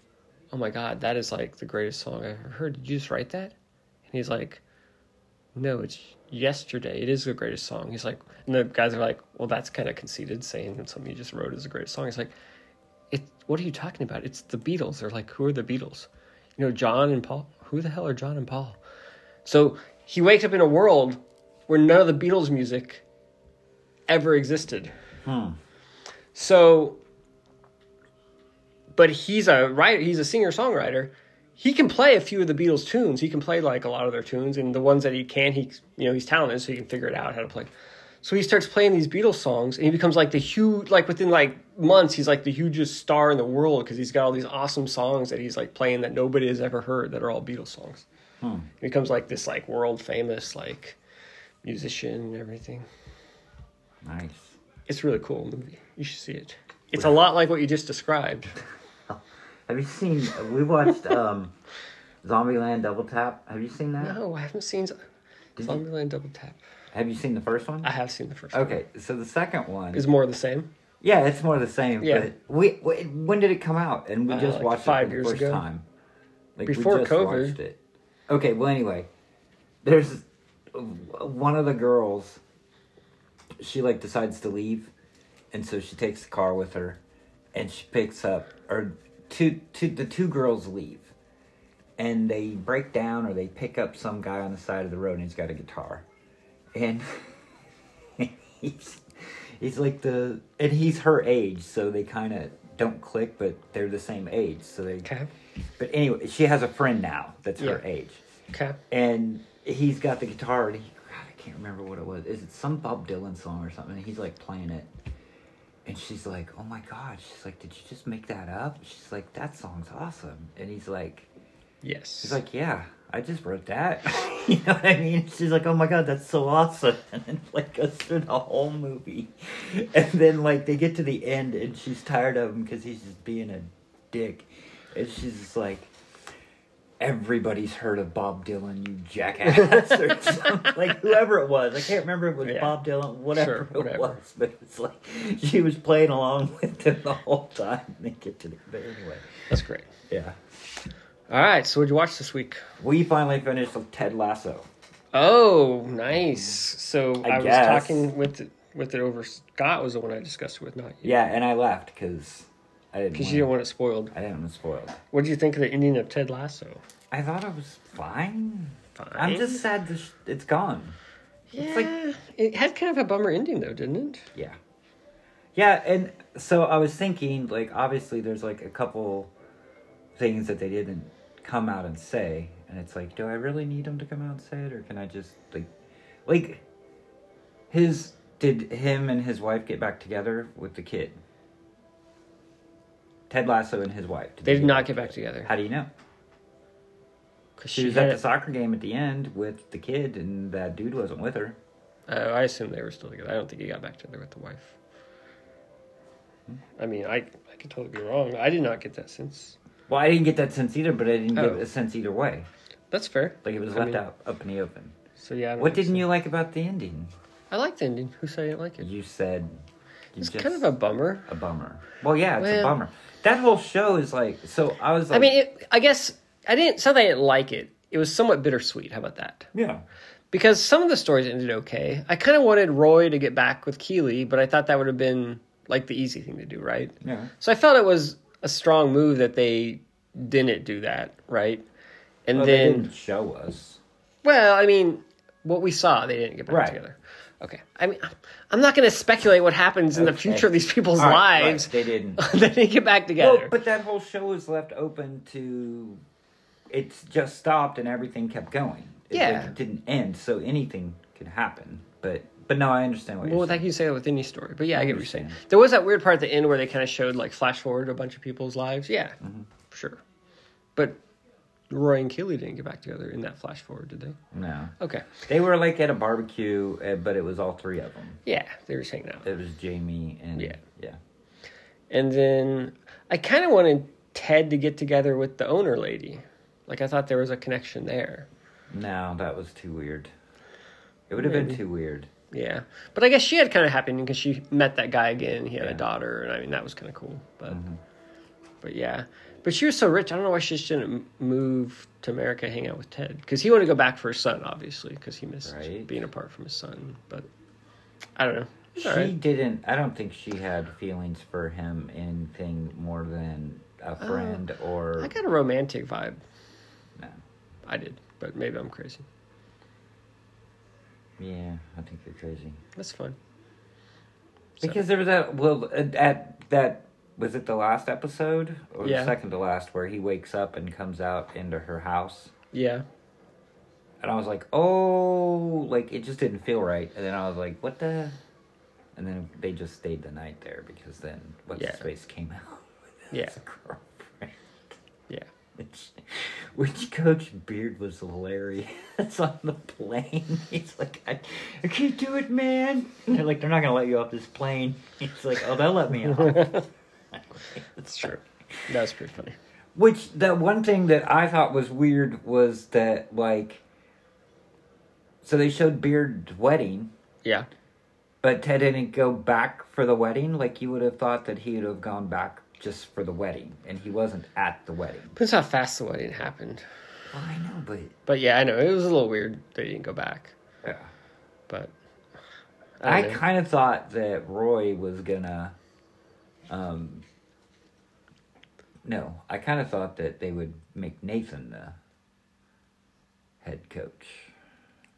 "Oh my god, that is like the greatest song I've ever heard. Did you just write that?" And he's like, "No, it's yesterday. It is the greatest song." He's like, and the guys are like, "Well, that's kind of conceited, saying that something you just wrote is the greatest song." He's like, "It. What are you talking about? It's the Beatles." They're like, "Who are the Beatles?" You know, John and Paul. Who the hell are John and Paul? So he wakes up in a world where none of the Beatles music ever existed. Hmm. So, but he's a writer. He's a singer songwriter. He can play a few of the Beatles tunes. He can play like a lot of their tunes, and the ones that he can, he you know he's talented, so he can figure it out how to play. So he starts playing these Beatles songs, and he becomes like the huge, like within like months, he's like the hugest star in the world because he's got all these awesome songs that he's like playing that nobody has ever heard that are all Beatles songs. Hmm. He becomes like this like world famous like musician and everything. Nice. It's a really cool movie. You should see it. It's a lot like what you just described. Have you seen? We watched um, Zombieland Double Tap. Have you seen that? No, I haven't seen Did you- Zombieland Double Tap. Have you seen the first one? I have seen the first one. Okay, so the second one. Is more of the same. Yeah, it's more the same. Yeah. We, we when did it come out? And we Uh, just like watched five it for years the first ago. time. Like Before we just COVID. watched it. Okay, well anyway, there's one of the girls. She like decides to leave, and so she takes the car with her, and she picks up or two two the two girls leave, and they break down or they pick up some guy on the side of the road and he's got a guitar, and he's he's like the and he's her age, so they kind of don't click, but they're the same age, so they. Okay. But anyway, she has a friend now that's her age, Okay. and he's got the guitar, and he God, I can't remember what it was. Is it some Bob Dylan song or something? And he's like playing it, and she's like, "Oh my god!" She's like, "Did you just make that up?" She's like, "That song's awesome," and he's like. Yes. He's like, yeah, I just wrote that. you know what I mean? She's like, oh my god, that's so awesome. And then like goes through the whole movie, and then like they get to the end, and she's tired of him because he's just being a dick, and she's just like. Everybody's heard of Bob Dylan, you jackass, or something. like whoever it was. I can't remember if it was Yeah. Bob Dylan, whatever Sure, it was, but it's like she was playing along with him the whole time. They get to the, but anyway, That's great. yeah. All right. So what'd you watch this week? We finally finished with Ted Lasso. Oh, nice. So I I, was talking with it, with it over. Scott was the one I discussed it with, not you. Yeah, and I left because I didn't. Because you don't want it spoiled. I didn't want it spoiled. What did you think of the ending of Ted Lasso? I thought it was fine. Fine. I'm just sad that sh- it's gone. Yeah. like- it had kind of a bummer ending though, didn't it? Yeah. Yeah, and so I was thinking, like, obviously, there's like a couple things that they didn't come out and say, and it's like, do I really need them to come out and say it, or can I just like, like, his did him and his wife get back together with the kid? Ted Lasso and his wife. They did not get back together. How do you know? Because She she was at the soccer game at the end with the kid, and that dude wasn't with her. Uh, I assume they were still together. I don't think he got back together with the wife. I mean, I I could totally be wrong. I did not get that sense. Well, I didn't get that sense either, but I didn't Oh. get a sense either way. That's fair. Like it was I left mean- out up in the open. So yeah. I What didn't so. you like about the ending? I liked the ending. Who said I didn't like it? You said you It's just kind of a bummer. a bummer. Well, yeah, it's a bummer. That whole show is like so. I was like, I mean, it, I guess I didn't. That I didn't like it. It was somewhat bittersweet. How about that? yeah, Because some of the stories ended okay. I kind of wanted Roy to get back with Keeley, but I thought that would have been like the easy thing to do, right? yeah, So I felt it was a strong move that they didn't do that, right? And well, they then, didn't show us. well, I mean, what we saw, they didn't get back Right. together. Okay. I mean, I'm not going to speculate what happens in the future of these people's All right, lives. right, they didn't. then they get back together. Well, but that whole show was left open to. It's just stopped and everything kept going. It, Yeah. it didn't end, so anything could happen. But but no, I understand what Well, you're like saying. you say that with any story, but yeah, I, I get what you're saying. There was that weird part at the end where they kind of showed like flash forward a bunch of people's lives. Yeah, Mm-hmm. sure. But Roy and Keeley didn't get back together in that flash forward, did they? No, Okay. they were like at a barbecue, uh, but it was all three of them. Yeah, they were just hanging out. It was Jamie and Yeah. yeah. And then I kind of wanted Ted to get together with the owner lady. Like I thought there was a connection there. No, that was too weird. It would have been too weird. Yeah, but I guess she had kind of happened because she met that guy again. He had Yeah. a daughter, and I mean that was kind of cool. But Mhm. but yeah, but she was so rich. I don't know why she just didn't move to America, hang out with Ted, because he wanted to go back for his son, obviously, because he missed Right. being apart from his son. But I don't know. She right. didn't. I don't think she had feelings for him anything more than a uh, friend or Oh, I got a romantic vibe. no. I did, but maybe I'm crazy. Yeah, I think you're crazy. That's fun. So- Because there was that well at- at that was it the last episode or Yeah. the second to last where he wakes up and comes out into her house Yeah, and I was like oh like it just didn't feel right and then I was like what the and then they just stayed the night there because then what's Yeah. his face came out Yeah. girlfriend yeah. which which Coach Beard was hilarious on the plane he's like I, I can't do it man and they're like they're not gonna let you off this plane he's like oh they'll let me off. That's true. That was pretty funny. Which the one thing that I thought was weird was that like, so they showed Beard's wedding, Yeah. but Ted didn't go back for the wedding. Like you would have thought that he would have gone back just for the wedding, and he wasn't at the wedding. Depends how fast the wedding happened. Well, I know, but But yeah, I know it was a little weird that he didn't go back. yeah. But I, don't kind of thought that Roy was gonna. Um, no, I kind of thought that they would make Nathan the head coach.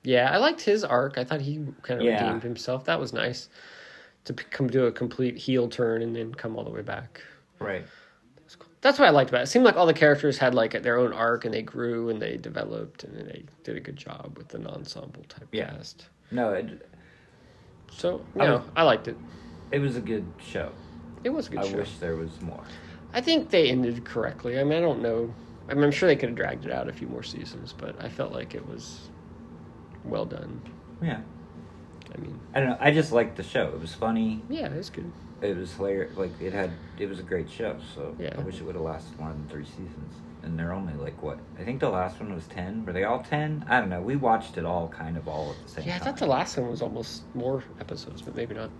yeah, I liked his arc. I thought he kind of Yeah. redeemed himself. That was nice to come do a complete heel turn and then come all the way back. Right. That's cool. That's what I liked about it. It seemed like all the characters had like their own arc and they grew and they developed and they did a good job with an ensemble type Yeah. cast. No, it, So I no, was- I liked it. it was a good show. It was a good show. I show. wish there was more. I think they ended correctly. I mean, I don't know. I mean, I'm sure they could have dragged it out a few more seasons, but I felt like it was well done. Yeah. I mean, I don't know. I just liked the show. It was funny. yeah, it was good. It was hilarious. Like it had. It was a great show. So Yeah. I wish it would have lasted more than three seasons. And they're only like what? I think the last one was ten. Were they all ten? I don't know. We watched it all kind of all at the same Yeah, I time. thought the last one was almost more episodes, but maybe not.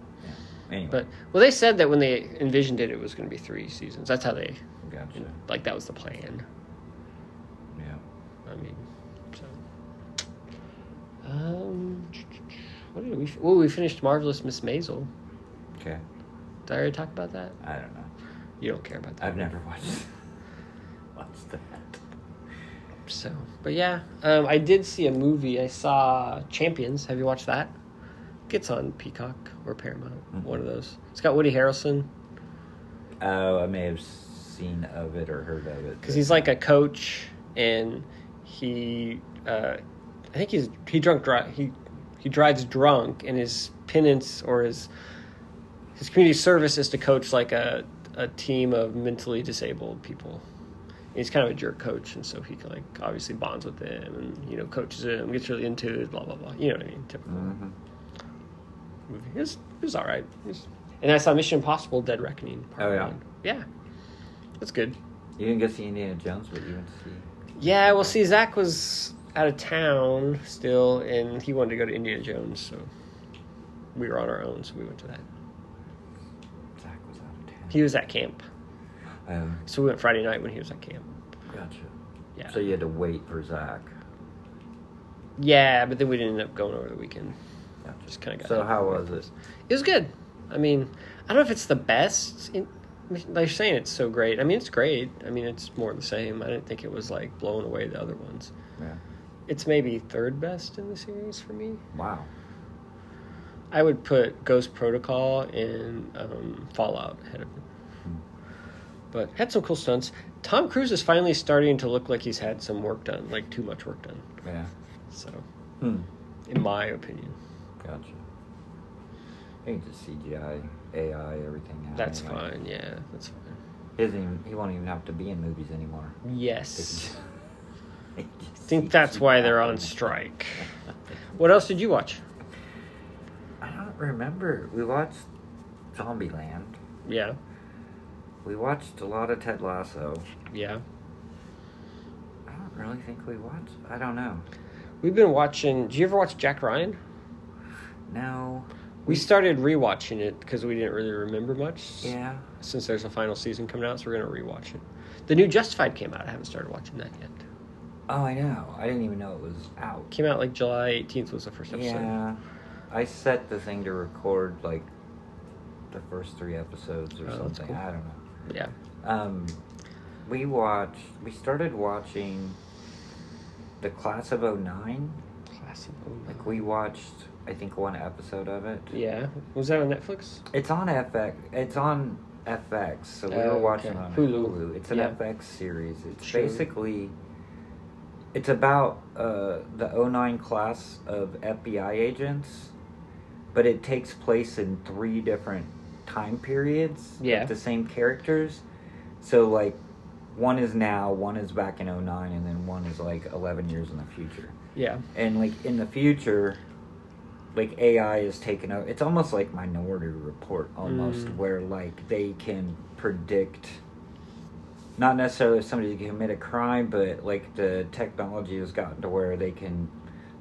Anyway. But well, they said that when they envisioned it, it was going to be three seasons. That's how they gotcha. like that was the plan. Yeah. I mean, so. Um, what did we? Oh, we finished Marvelous Miss Maisel. Okay. Did I already talk about that? I don't know. You don't care about that. I've never watched. watched that. So, but yeah, um, I did see a movie. I saw Champions. Have you watched that? Gets on Peacock or Paramount, Mhm. one of those. It's got Woody Harrelson Oh, I may have seen of it or heard of it. because he's like a coach, and he, uh, I think he's he drunk dri he he drives drunk, and his penance or his his community service is to coach like a a team of mentally disabled people. He's kind of a jerk coach, and so he like obviously bonds with them, and you know coaches them, gets really into it, blah blah blah. You know what I mean? Typical Mhm. Movie. It was, it was all right. It was- and I saw Mission Impossible: Dead Reckoning. Part Oh, yeah? One. Yeah, that's good. You didn't go see Indiana Jones, but you went to see. Yeah, well, see, Zach was out of town still, and he wanted to go to Indiana Jones, so we were on our own, so we went to that. Zach was out of town. He was at camp, Um, so we went Friday night when he was at camp. gotcha. Yeah, So you had to wait for Zach. yeah, but then we didn't end up going over the weekend. Gotcha. Just kind of got. So how was it? It was good. I mean, I don't know if it's the best. In, they're saying it's so great. I mean, it's great. I mean, it's more the same. I didn't think it was like blowing away the other ones. Yeah. It's maybe third best in the series for me. Wow. I would put Ghost Protocol and um, Fallout ahead of it. Hmm. But had some cool stunts. Tom Cruise is finally starting to look like he's had some work done, like too much work done. Yeah. So, Hmm. in my opinion, Gotcha. Can just CGI, AI, everything. out that's anyway. fine. Yeah, that's fine. He even, he won't even have to be in movies anymore. Yes. I think that's why they're on strike. What else did you watch? I don't remember. We watched Zombieland. Yeah, We watched a lot of Ted Lasso. yeah. I don't really think we watched. I don't know. We've been watching. Do you ever watch Jack Ryan? No. We started rewatching it because we didn't really remember much. Yeah. Since there's a final season coming out, so we're gonna rewatch it. The new Justified came out. I haven't started watching that yet. Oh, I know. I didn't even know it was out. Came out like July 18th was the first episode. Yeah. I set the thing to record like the first three episodes or Oh, something. cool. I don't know. Yeah. Um, we watched. We started watching the Class of 09. Class of 09. Like we watched, I think one episode of it. Yeah. Was that on Netflix? It's on FX. It's on FX. So we Oh, were watching okay. on Hulu. Hulu. It's an Yeah. FX series. It's Sure. basically. It's about uh, the 09 class of FBI agents, but it takes place in three different time periods. with Yeah. The same characters. So, like, one is now, one is back in 09, and then one is like 11 years in the future Yeah. and like in the future like ai is taken over it's almost like minority report almost Mm. where like they can predict not necessarily if somebody can commit a crime but like the technology has gotten to where they can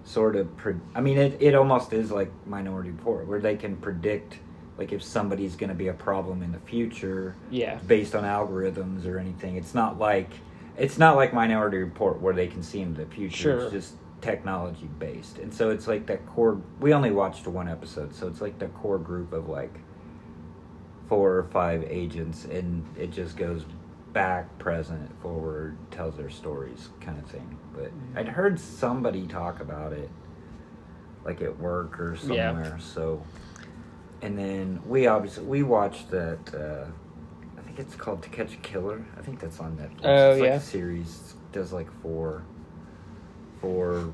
sort of pre- i mean it, it almost is like minority report where they can predict like if somebody's going to be a problem in the future Yeah. based on algorithms or anything. It's not like it's not like Minority Report where they can see into the future. Sure. It's just technology based, and so it's like that core. We only watched one episode, so it's like the core group of like four or five agents, and it just goes back, present, forward, tells their stories, kind of thing. But I'd heard somebody talk about it, like at work or somewhere Yeah. So, and then we obviously we watched that. Uh, I think it's called To Catch a Killer. I think that's on Netflix. Oh, it's like yeah. a series. Does like four, four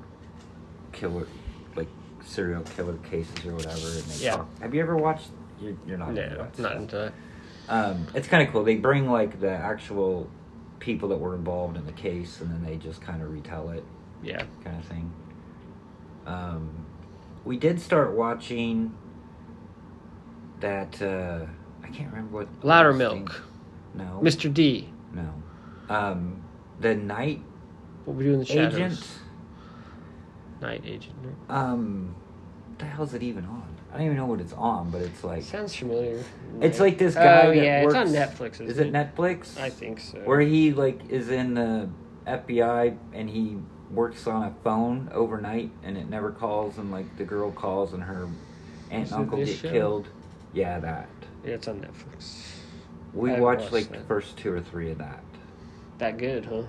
killer, like serial killer cases or whatever. And they Yeah. talk. Have you ever watched? You're, you're not. into No, that not stuff. into that. Um, it's kind of cool. They bring like the actual people that were involved in the case, and then they just kind of retell it, Yeah. kind of thing. Um, we did start watching that. Uh, I can't remember what. Loudermilk. No. Mr. D. No. Um, the night What we do in the shadows. agent. Night agent. right? Um, what the hell is it even on? I don't even know what it's on, but it's like Sounds familiar. it's like this guy. Oh that yeah, works, it's on Netflix. Isn't Is it Netflix? I think so. where he like is in the FBI and he works on a phone overnight and it never calls and like the girl calls and her aunt Is and uncle get show? killed. Yeah, that. Yeah, it's on Netflix. We I watched watched like that. the first two or three of that. That good, huh?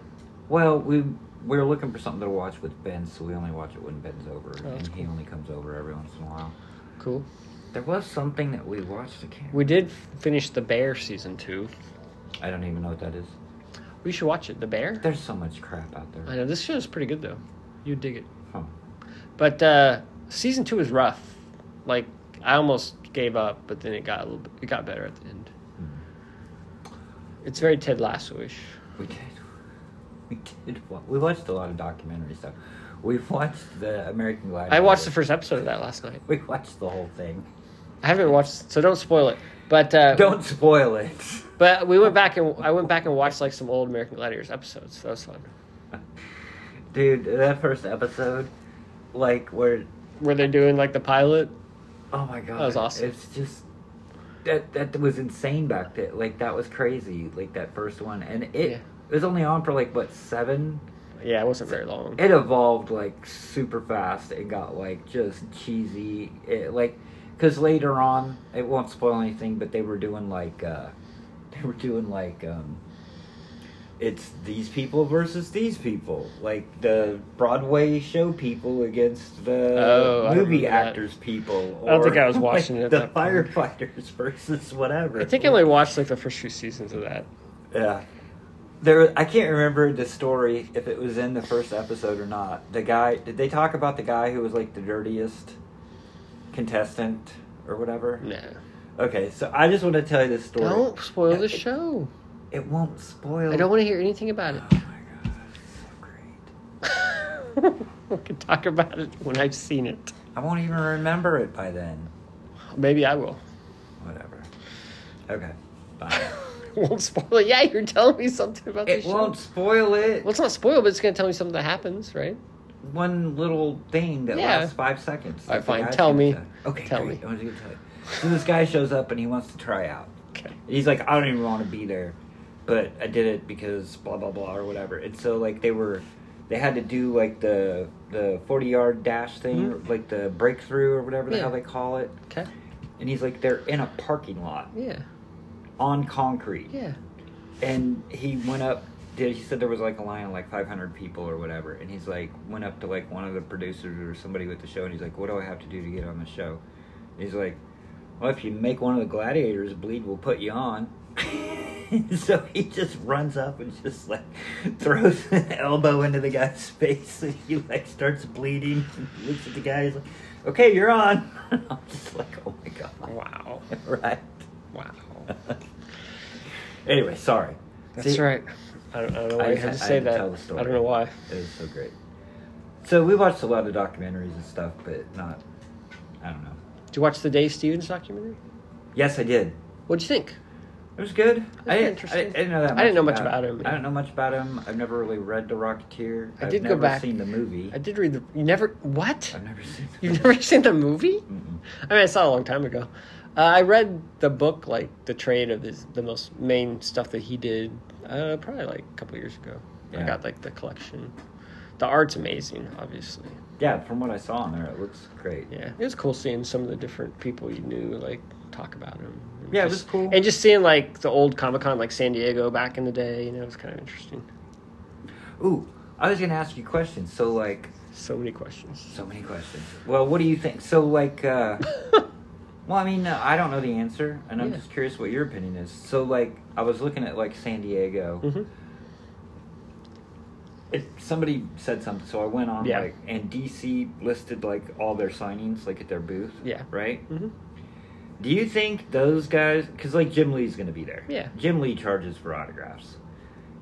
Well, we we were looking for something to watch with Ben, so we only watch it when Ben's over, Oh, and he only comes over every once in a while. Cool. There was something that we watched. Can't. We did finish The Bear season two. I don't even know what that is. We should watch it. The Bear. There's so much crap out there. I know this show is pretty good though. You dig it. Huh. But uh, season two is rough. Like I almost gave up, but then it got a little. Bit, it got better at the end. Hmm. It's very Ted Lasso-ish. We did. We did. We watched a lot of documentary stuff. We watched the American Gladiator. I watched the first episode of that last night. We watched the whole thing. I haven't watched, so don't spoil it. But uh, Don't spoil it. But we went back and I went back and watched like some old American Gladiators episodes. That was fun. Dude, that first episode, like where, Were they doing like the pilot? oh my god, That was awesome. It's just that that was insane back then. Like that was crazy. Like that first one, and it Yeah. It was only on for like what seven. Yeah, it wasn't very long. It evolved like super fast. It got like just cheesy. It like because later on, it won't spoil anything, but they were doing like uh they were doing like um it's these people versus these people, like the Broadway show people against the Oh, movie remember that. actors people. I don't think I was watching like, it The that point. firefighters versus whatever. I think I only watched like the first few seasons of that. Yeah. There, I can't remember the story if it was in the first episode or not. The guy, did they talk about the guy who was like the dirtiest contestant or whatever? No. Okay, so I just want to tell you this story. Don't spoil Yeah, the it- show. It won't spoil. I don't want to hear anything about it. Oh my god, so great. we can talk about it when I've seen it. I won't even remember it by then. Maybe I will. Whatever. Okay. Bye. won't spoil it. Yeah, you're telling me something about it the show. won't spoil it. Well, it's not spoiled, but it's going to tell me something that happens, right? one little thing that Yeah. lasts five seconds. All right, fine. Tell me. Okay, Tell great. me. I was gonna tell you. So this guy shows up and he wants to try out. Okay. He's like, I don't even want to be there, but I did it because blah blah blah or whatever. And so like they were, they had to do like the the forty yard dash thing, Mhm. like the breakthrough or whatever the Yeah. hell they call it. Okay. And he's like, they're in a parking lot Yeah. On concrete. Yeah. And he went up. Did he said there was like a line of like 500 people or whatever, and he's like went up to like one of the producers or somebody with the show, and he's like, "What do I have to do to get on the show?" And he's like, "Well, if you make one of the gladiators bleed, we'll put you on." so he just runs up and just like throws an elbow into the guy's face, and he like starts bleeding. And he looks at the guy, he's like, "Okay, you're on." I'm just like, "Oh my god!" Wow. right. Wow. anyway, sorry. That's See, right. I don't, I don't know I why you had to had- I say had to that. tell the story. I don't know why. It was so great. So we watched a lot of documentaries and stuff, but not. I don't know. Did you watch the Dave Stevens documentary? Yes, I did. What'd you think? It was good. I didn't, I, interesting. I didn't know that. I didn't know much about him, I don't know much about him. I've never really read The Rocketeer. I I've did go never back- Seen the movie. I did read the. You never. What? I've never seen. The You've movie. never seen the movie? Mm-mm. I mean, I saw it a long time ago. Uh, I read the book, like the trade of his, the most main stuff that he did, uh, probably like a couple years ago. I got like the collection. The art's amazing, obviously. Yeah, from what I saw on there, it looks great. Yeah, it was cool seeing some of the different people you knew, like talk about him. Yeah, it just- was cool. And just seeing like the old Comic Con, like San Diego back in the day, you know, it was kind of interesting. Ooh, I was gonna ask you questions. So like, So many questions. so many questions. Well, what do you think? So like, uh, well, I mean, uh, I don't know the answer, and I'm Yeah. just curious what your opinion is. So like, I was looking at like San Diego. hmm It, somebody said something, so I went on Yeah. like, and DC listed like all their signings like at their booth. Yeah. Right. hmm Do you think those guys? Because like Jim Lee's going to be there. Yeah. Jim Lee charges for autographs.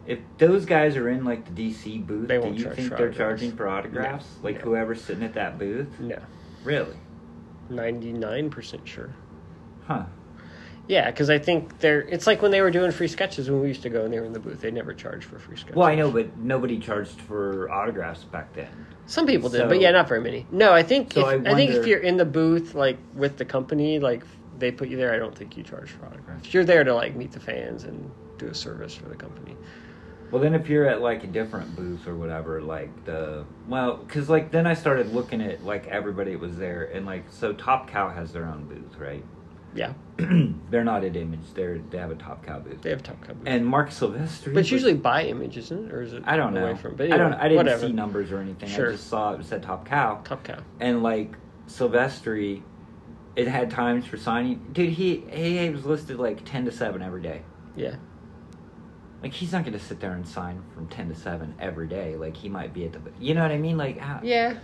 If those guys are in like the DC booth, They do won't you charge think for they're autographs. charging for autographs? No. Like No. whoever's sitting at that booth? No, Really? Ninety nine percent sure. Huh. Yeah, because I think they're. It's like when they were doing free sketches when we used to go and they were in the booth. They never charged for free sketches. Well, I know, but nobody charged for autographs back then. Some people did, So- but yeah, not very many. No, I think So if, I I, think if you're in the booth like with the company, like they put you there, I don't think you charge for autographs. You're there to like meet the fans and do a service for the company. Well, then if you're at like a different booth or whatever, like the well, because like then I started looking at like everybody was there, and like so Top Cow has their own booth, right? Yeah, They're not at Image. They're they have a Top Cow booth. they have top cover. And Marc Silvestri. but it's usually by image, isn't it, or is it? I don't know. From, but I don't. I didn't whatever. see numbers or anything. Sure. I just saw it said Top Cow, Top cow. and like Silvestri, it had times for signing. Dude, he he was listed like ten to seven every day. Yeah, Like he's not going to sit there and sign from ten to seven every day. Like he might be at the. You know what I mean? Like how, yeah.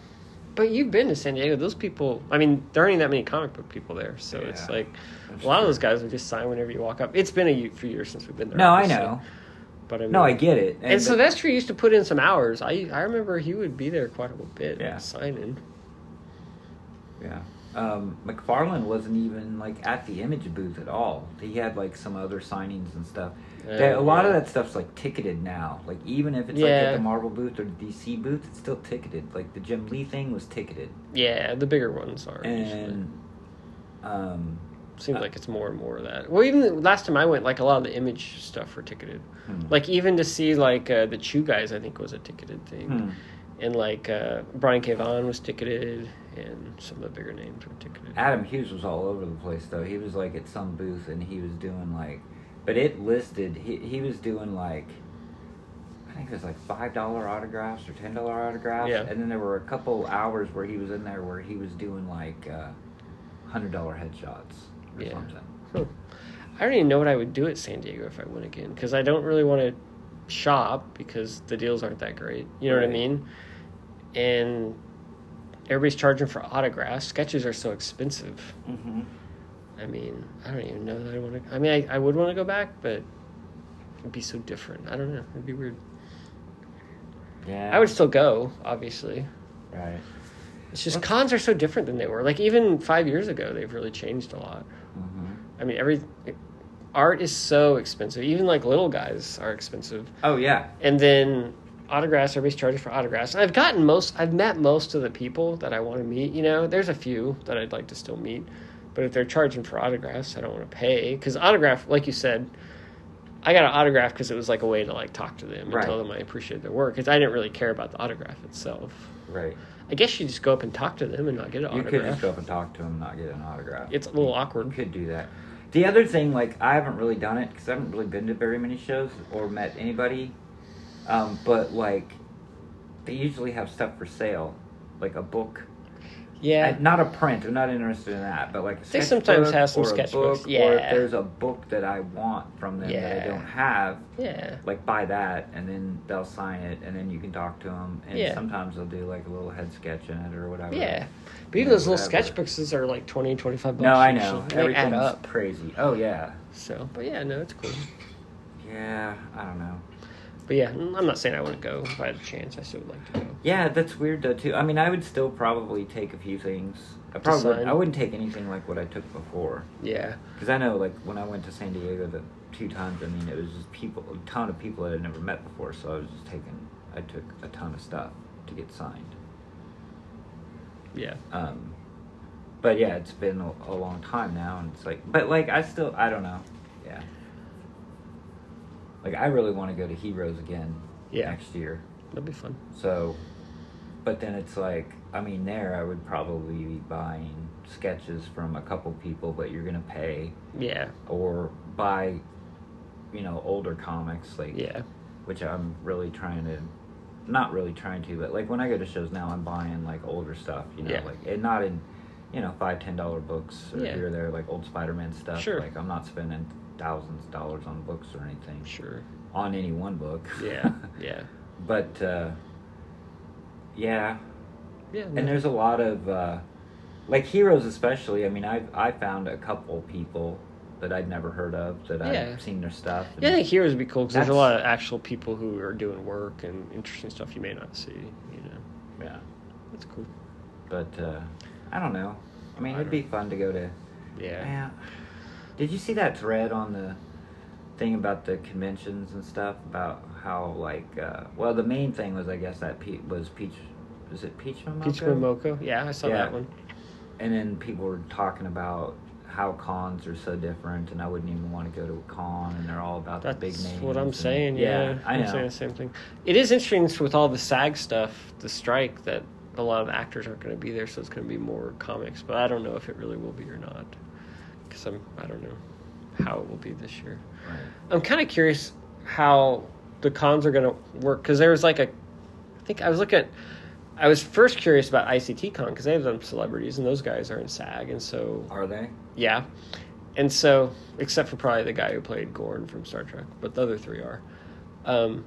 But you've been to San Diego. Those people. I mean, there aren't even that many comic book people there, so it's like a lot of those guys would just sign whenever you walk up. It's been a few years since we've been there. No, I know. But I mean, No, I get it. And, but- Silvestri used to put in some hours. I I remember he would be there quite a bit. Yeah. signing. Yeah. Um, McFarlane wasn't even like at the image booth at all. He had like some other signings and stuff. That- a lot of that stuff's like ticketed now. Like even if it's like at the Marvel booth or the DC booth, it's still ticketed. Like the Jim Lee thing was ticketed, Yeah, the bigger ones are. usually. and um, Seems like it's more and more of that. Well, even the last time I went, like a lot of the image stuff were ticketed. hmm. Like even to see like uh, the Chew guys, I think was a ticketed thing, Hmm. and like uh, Brian K. Vaughan was ticketed, and some of the bigger names were ticketed. Adam Hughes was all over the place though. He was like at some booth and he was doing like, but it listed he he was doing like I think it was like five dollar autographs or ten dollar autographs. Yeah. And then there were a couple hours where he was in there where he was doing like uh, hundred dollar headshots or Yeah. something. Huh. I don't even know what I would do at San Diego if I went again because I don't really want to shop because the deals aren't that great. You know what I mean? And everybody's charging for autographs. Sketches are so expensive. Mm-hmm. I mean, I don't even know that I want to. I mean, I, I would want to go back, but it'd be so different. I don't know. It'd be weird. Yeah. I would still go, obviously. Right. It's just cons are so different than they were. Like even five years ago, they've really changed a lot. Mm-hmm. I mean, every art is so expensive. Even like little guys are expensive. Oh yeah. And then autographs, everybody's charging for autographs. I've gotten most, I've met most of the people that I want to meet. You know, there's a few that I'd like to still meet, but if they're charging for autographs, I don't want to pay because autograph, like you said, I got an autograph because it was like a way to like talk to them and Right. tell them I appreciate their work. Because I didn't really care about the autograph itself. Right. I guess you just go up and talk to them and not get an You autograph. could just go up and talk to them, and not get an autograph. It's a little awkward. You awkward. could do that. The other thing, like I haven't really done it because I haven't really been to very many shows or met anybody. Um, but like, they usually have stuff for sale, like a book. Yeah, Uh, not a print. I'm not interested in that. But like, a They sometimes have some sketchbooks, book, Or yeah. if there's a book that I want from them that I don't have, yeah, like buy that, and then they'll sign it, and then you can talk to them. And Yeah. sometimes they'll do like a little head sketch in it or whatever. yeah. But even Yeah, those little whatever. sketchbooks are like 20, 25 bucks. No, I know. so They add Everything's up. crazy. Oh yeah. So, but yeah, no, it's cool. Yeah, I don't know. But yeah, I'm not saying I wouldn't go if I had a chance. I still would like to go. Yeah, that's weird though too. I mean, I would still probably take a few things. I probably I wouldn't take anything like what I took before Yeah, because I know like when I went to San Diego the two times. I mean, it was just people, a ton of people that I'd never met before. So I was just taking. I took a ton of stuff to get signed. yeah, Um, but yeah, it's been a, a long time now, and it's like, but like I still, I don't know. Like I really want to go to Heroes again Yeah. next year. that'd be fun. So, but then it's like, I mean, there I would probably be buying sketches from a couple people, but you're gonna pay Yeah, or buy, you know, older comics like, yeah, which I'm really trying to, not really trying to, but like when I go to shows now, I'm buying like older stuff, you know, Yeah. like and not in, you know, five ten dollar books or Yeah. here or there, like old Spider-Man stuff. Sure. Like I'm not spending thousands of dollars on books or anything sure. on any one book. Yeah, yeah, but uh, yeah, yeah. and there's a lot of uh, like heroes especially i mean i i found a couple people that i'd never heard of that Yeah. i've seen their stuff Yeah, I think heroes would be cool because there's a lot of actual people who are doing work and interesting stuff you may not see. You know, yeah that's cool. but uh, i don't know i mean I it'd be fun to go to Yeah, yeah did you see that thread on the thing about the conventions and stuff about how like uh, well the main thing was i guess that Pe- was peach is it peach Momoko? Peach Momoko. Yeah, I saw Yeah. that one. and then people were talking about how cons are so different and i wouldn't even want to go to a con and they're all about That's the big names That's what I'm and- saying. Yeah, i am saying the same thing. It is interesting with all the SAG stuff, the strike, that a lot of actors aren't going to be there, so it's going to be more comics. But I don't know if it really will be or not, because I'm I don't know how it will be this year. Right. I'm kind of curious how the cons are going to work because there was like a, I think I was looking at, I was first curious about ICT Con because they have some celebrities and those guys are in SAG, and so Are they? yeah. And so, except for probably the guy who played Gorn from Star Trek, but the other three are. Um,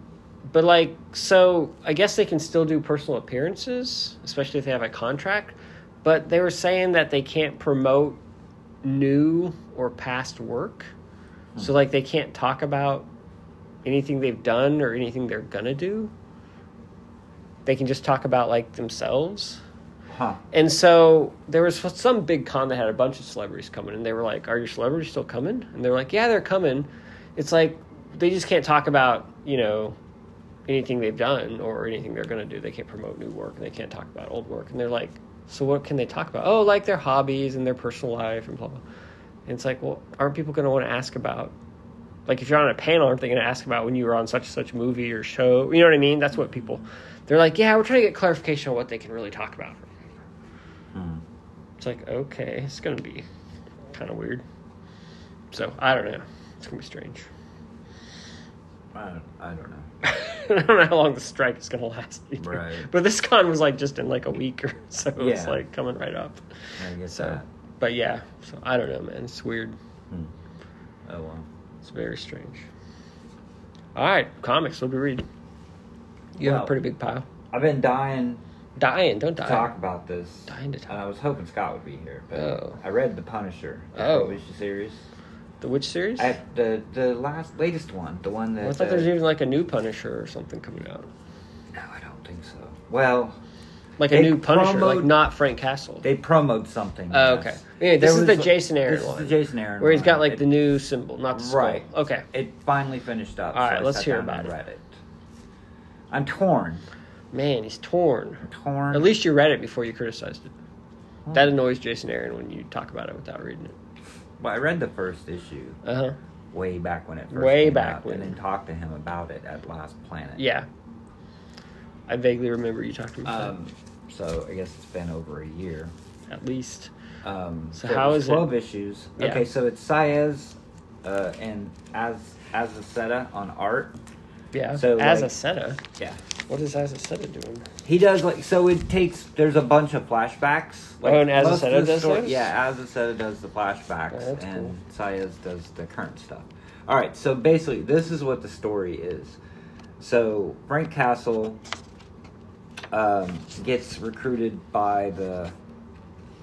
but like, so I guess they can still do personal appearances, especially if they have a contract. But they were saying that they can't promote new or past work. So like, they can't talk about anything they've done or anything they're gonna do. They can just talk about like themselves. Huh. And so there was some big con that had a bunch of celebrities coming, and they were like, "Are your celebrities still coming?" And they're like, "Yeah, they're coming." It's like they just can't talk about you know anything they've done or anything they're to do. They can't promote new work, and they can't talk about old work. And they're like, "So what can they talk about?" Oh, like their hobbies and their personal life and blah blah. And it's like, well, aren't people going to want to ask about? Like, if you're on a panel, aren't they going to ask about when you were on such and such movie or show? You know what I mean? That's what people. They're like, yeah, we're trying to get clarification on what they can really talk about. Hmm. It's like, okay, it's going to be kind of weird. So, I don't know. It's going to be strange. I don't, I don't know. I don't know how long the strike is going to last. either. Right. But this con was like just in like a week or so. It's Yeah. like coming right up. I guess So, that. but yeah. So I don't know, man. It's weird. Hmm. Oh well. It's very strange. All right, comics. What do we read? You have a pretty big pile. I've been dying Dying, don't die. talk about this. Dying to talk. And. I was hoping Scott would be here, but Oh. I read The Punisher. the Oh. television series. The Witch series? I, the the last latest one, the one that. I thought uh, there's even like a new Punisher or something coming out. No, I don't think so. Well, Like a new Punisher, like not Frank Castle. they promoted something. Oh, yes. okay. Yeah, this There is the Jason Aaron This one. is the Jason Aaron where he's got like the new symbol, not the skull. Right. Okay. It finally finished up. All right, so let's hear about it. Read it. I'm torn. Man, he's torn. I'm torn. At least you read it before you criticized it. That annoys Jason Aaron when you talk about it without reading it. Well, I read the first issue Uh huh. way back when it first Way came back out, when. and then talked to him about it at Last Planet. Yeah. I vaguely remember you talking about Um. So I guess it's been over a year. At least. Um, So it how it? twelve issues? Yeah. Okay, so it's Saiz uh, and as Azaceta on art. Yeah. So, as like- Azaceta. Yeah. What is Azaceta doing? He does like so. It takes there's a bunch of flashbacks. Like Oh, and most of Azaceta does story- those? Yeah, Azaceta does the flashbacks, Oh, that's and Saiz does the current stuff. All right, so basically, this is what the story is. So Frank Castle um, gets recruited by the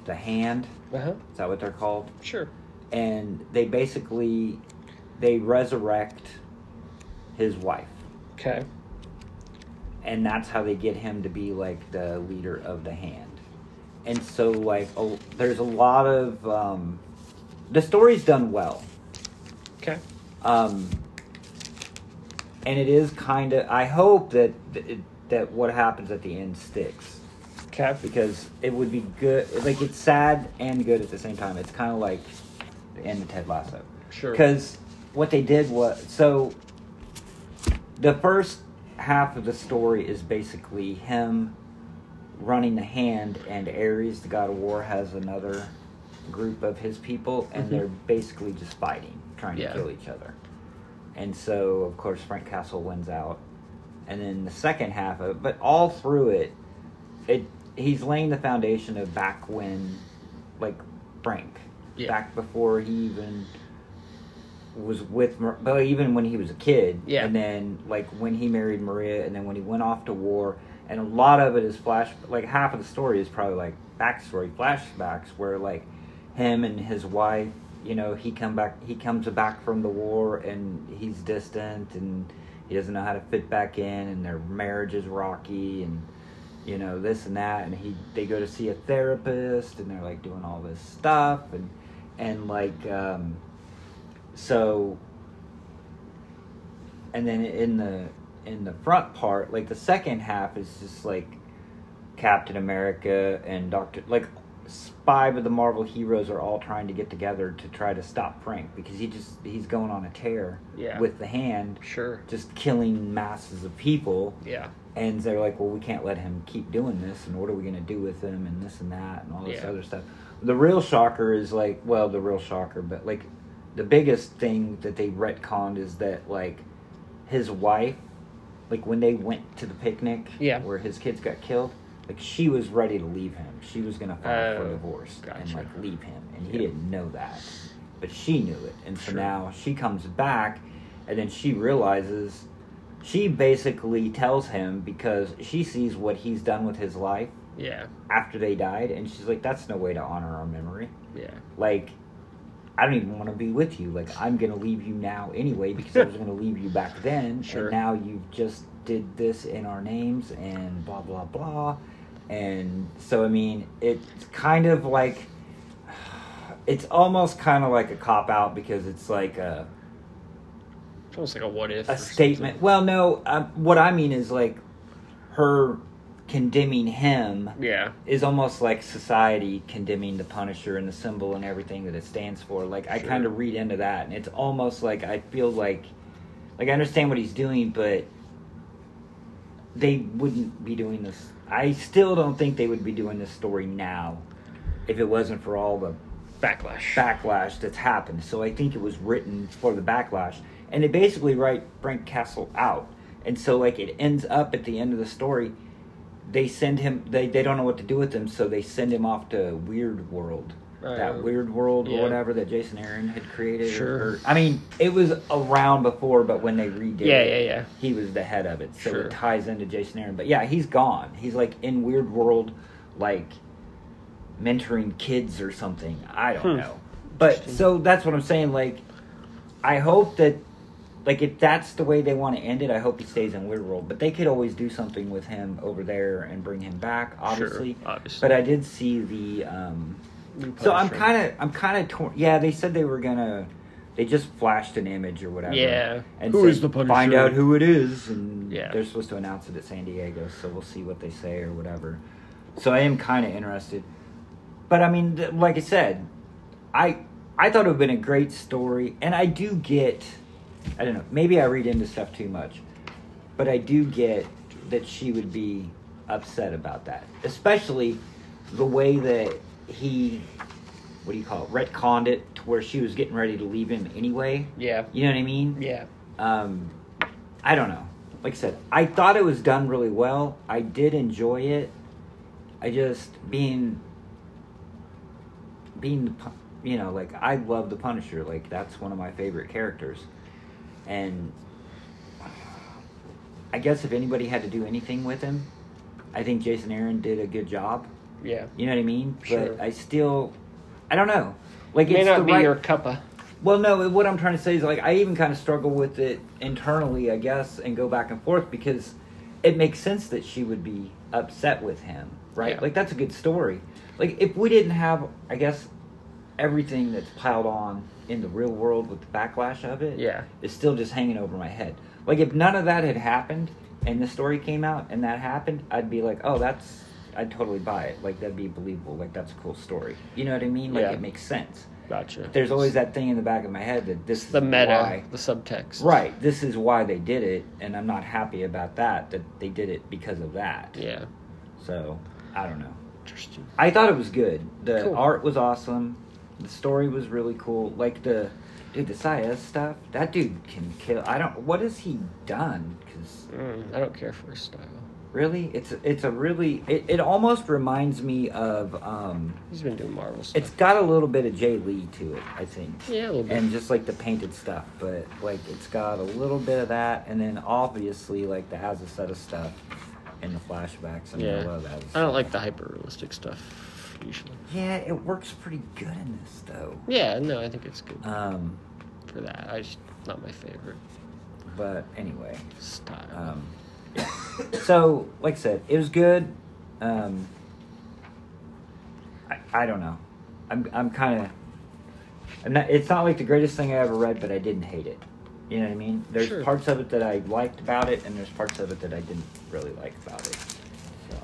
the Hand. Uh huh. Is that what they're called? Sure. And they basically they resurrect his wife. Okay. And that's how they get him to be like the leader of the hand and so like a, there's a lot of um, the story's done well Okay. um, and it is kind of i hope that that, that what happens at the end sticks Okay. because it would be good like it's sad and good at the same time it's kind of like the end of ted lasso Sure. because what they did was so the first half of the story is basically him running the hand, and Ares, the god of war, has another group of his people, and Mhm. they're basically just fighting, trying Yeah. to kill each other. And so, of course, Frank Castle wins out. And then the second half of it, but all through it, it he's laying the foundation of back when, like Frank, Yeah. back before he even was with, Mar- but even when he was a kid, Yeah. and then like when he married Maria, and then when he went off to war, and a lot of it is flash, like half of the story is probably like backstory flashbacks where like him and his wife, you know, he come back, he comes back from the war, and he's distant, and he doesn't know how to fit back in, and their marriage is rocky, and you know this and that, and he they go to see a therapist, and they're like doing all this stuff, and and like um, so and then in the in the front part like the second half is just like captain america and doctor like five of the marvel heroes are all trying to get together to try to stop frank because he just he's going on a tear Yeah. with the hand Sure. just killing masses of people Yeah. and they're like, well, we can't let him keep doing this, and what are we going to do with him, and this and that, and all this Yeah. other stuff. The real shocker is like, well, the real shocker, but like, the biggest thing that they retconned is that like, his wife, like when they went to the picnic, Yeah. where his kids got killed, like she was ready to leave him. She was going to file for Oh, divorce and like leave him, and he Yeah. didn't know that, but she knew it, and so Sure. now she comes back, and then she realizes she basically tells him because she sees what he's done with his life Yeah. after they died and she's like that's no way to honor our memory Yeah. like i don't even want to be with you like i'm gonna leave you now anyway because i was gonna leave you back then Sure. and now you just did this in our names and blah blah blah and so i mean it's kind of like it's almost kind of like a cop out because it's like a It's almost like a what if. a statement. something. Well, no, um, what I mean is like her condemning him Yeah. is almost like society condemning the Punisher and the symbol and everything that it stands for. Like I Sure. kind of read into that, and it's almost like I feel like, like I understand what he's doing, but they wouldn't be doing this. I still don't think they would be doing this story now if it wasn't for all the Backlash. backlash that's happened. So I think it was written for the backlash, and they basically write Frank Castle out. And so like it ends up at the end of the story, they send him. They they don't know what to do with him, so they send him off to Weird World. that Uh, weird world yeah. or whatever that Jason Aaron had created. Sure. Or, I mean, it was around before, but when they redid Yeah, it, yeah, yeah. he was the head of it. So Sure. it ties into Jason Aaron. But yeah, he's gone. He's like in Weird World, like mentoring kids or something. I don't Hmm. know. But so that's what I'm saying. Like, I hope that, like, if that's the way they want to end it, I hope he stays in Weird World. But they could always do something with him over there and bring him back, obviously. Sure, obviously. But I did see the. Um, so I'm kind of, I'm kind of torn. Yeah, they said they were gonna. They just flashed an image or whatever. Yeah. And Who said, is the Punisher? Find out who it is, and Yeah. they're supposed to announce it at San Diego. So we'll see what they say or whatever. So I am kind of interested. But I mean, th- like I said, I I thought it would have been a great story, and I do get. I don't know. Maybe I read into stuff too much, but I do get that she would be upset about that, especially the way that he, what do you call it, retconned it to where she was getting ready to leave him anyway. Yeah. You know what I mean? Yeah. Um, I don't know. Like I said, I thought it was done really well. I did enjoy it. I just being being the you know like I love the Punisher. Like that's one of my favorite characters, and I guess if anybody had to do anything with him, I think Jason Aaron did a good job. Yeah. You know what I mean? Sure. But I still, I don't know. Like it May it's not the be right, your cuppa. well, no, what I'm trying to say is like I even kind of struggle with it internally, I guess, and go back and forth because it makes sense that she would be upset with him, right? Yeah. Like that's a good story. Like if we didn't have, I guess, everything that's piled on in the real world with the backlash of it, Yeah. is still just hanging over my head. Like if none of that had happened and the story came out and that happened, I'd be like, oh, that's. I'd totally buy it. Like that'd be believable. Like that's a cool story. You know what I mean? Like Yeah. it makes sense. Gotcha. There's always that thing in the back of my head that this is the meta, why. the subtext. Right. This is why they did it, and I'm not happy about that. That they did it because of that. Yeah. So I don't know. Interesting. I thought it was good. The Cool. art was awesome. The story was really cool. Like the dude, the Saiz stuff. That dude can kill. I don't. What has he done? Because Mm, I don't care for his style. really, it's it's a really. It, it almost reminds me of. um He's been doing Marvel stuff. It's got a little bit of Jay Lee to it. I think. yeah, a little bit. and just like the painted stuff, but like it's got a little bit of that, and then obviously like the Azaceta stuff in the flashbacks. I mean, I yeah. love that. I don't like the hyper realistic stuff usually. Yeah, it works pretty good in this though. Yeah, no, I think it's good Um, for that. I just not my favorite but anyway, style. um, yeah. so like I said, it was good. Um, I, I don't know. I'm I'm kind of. Not, it's not like the greatest thing I ever read, but I didn't hate it. You know what I mean? There's Sure. parts of it that I liked about it, and there's parts of it that I didn't really like about it. So,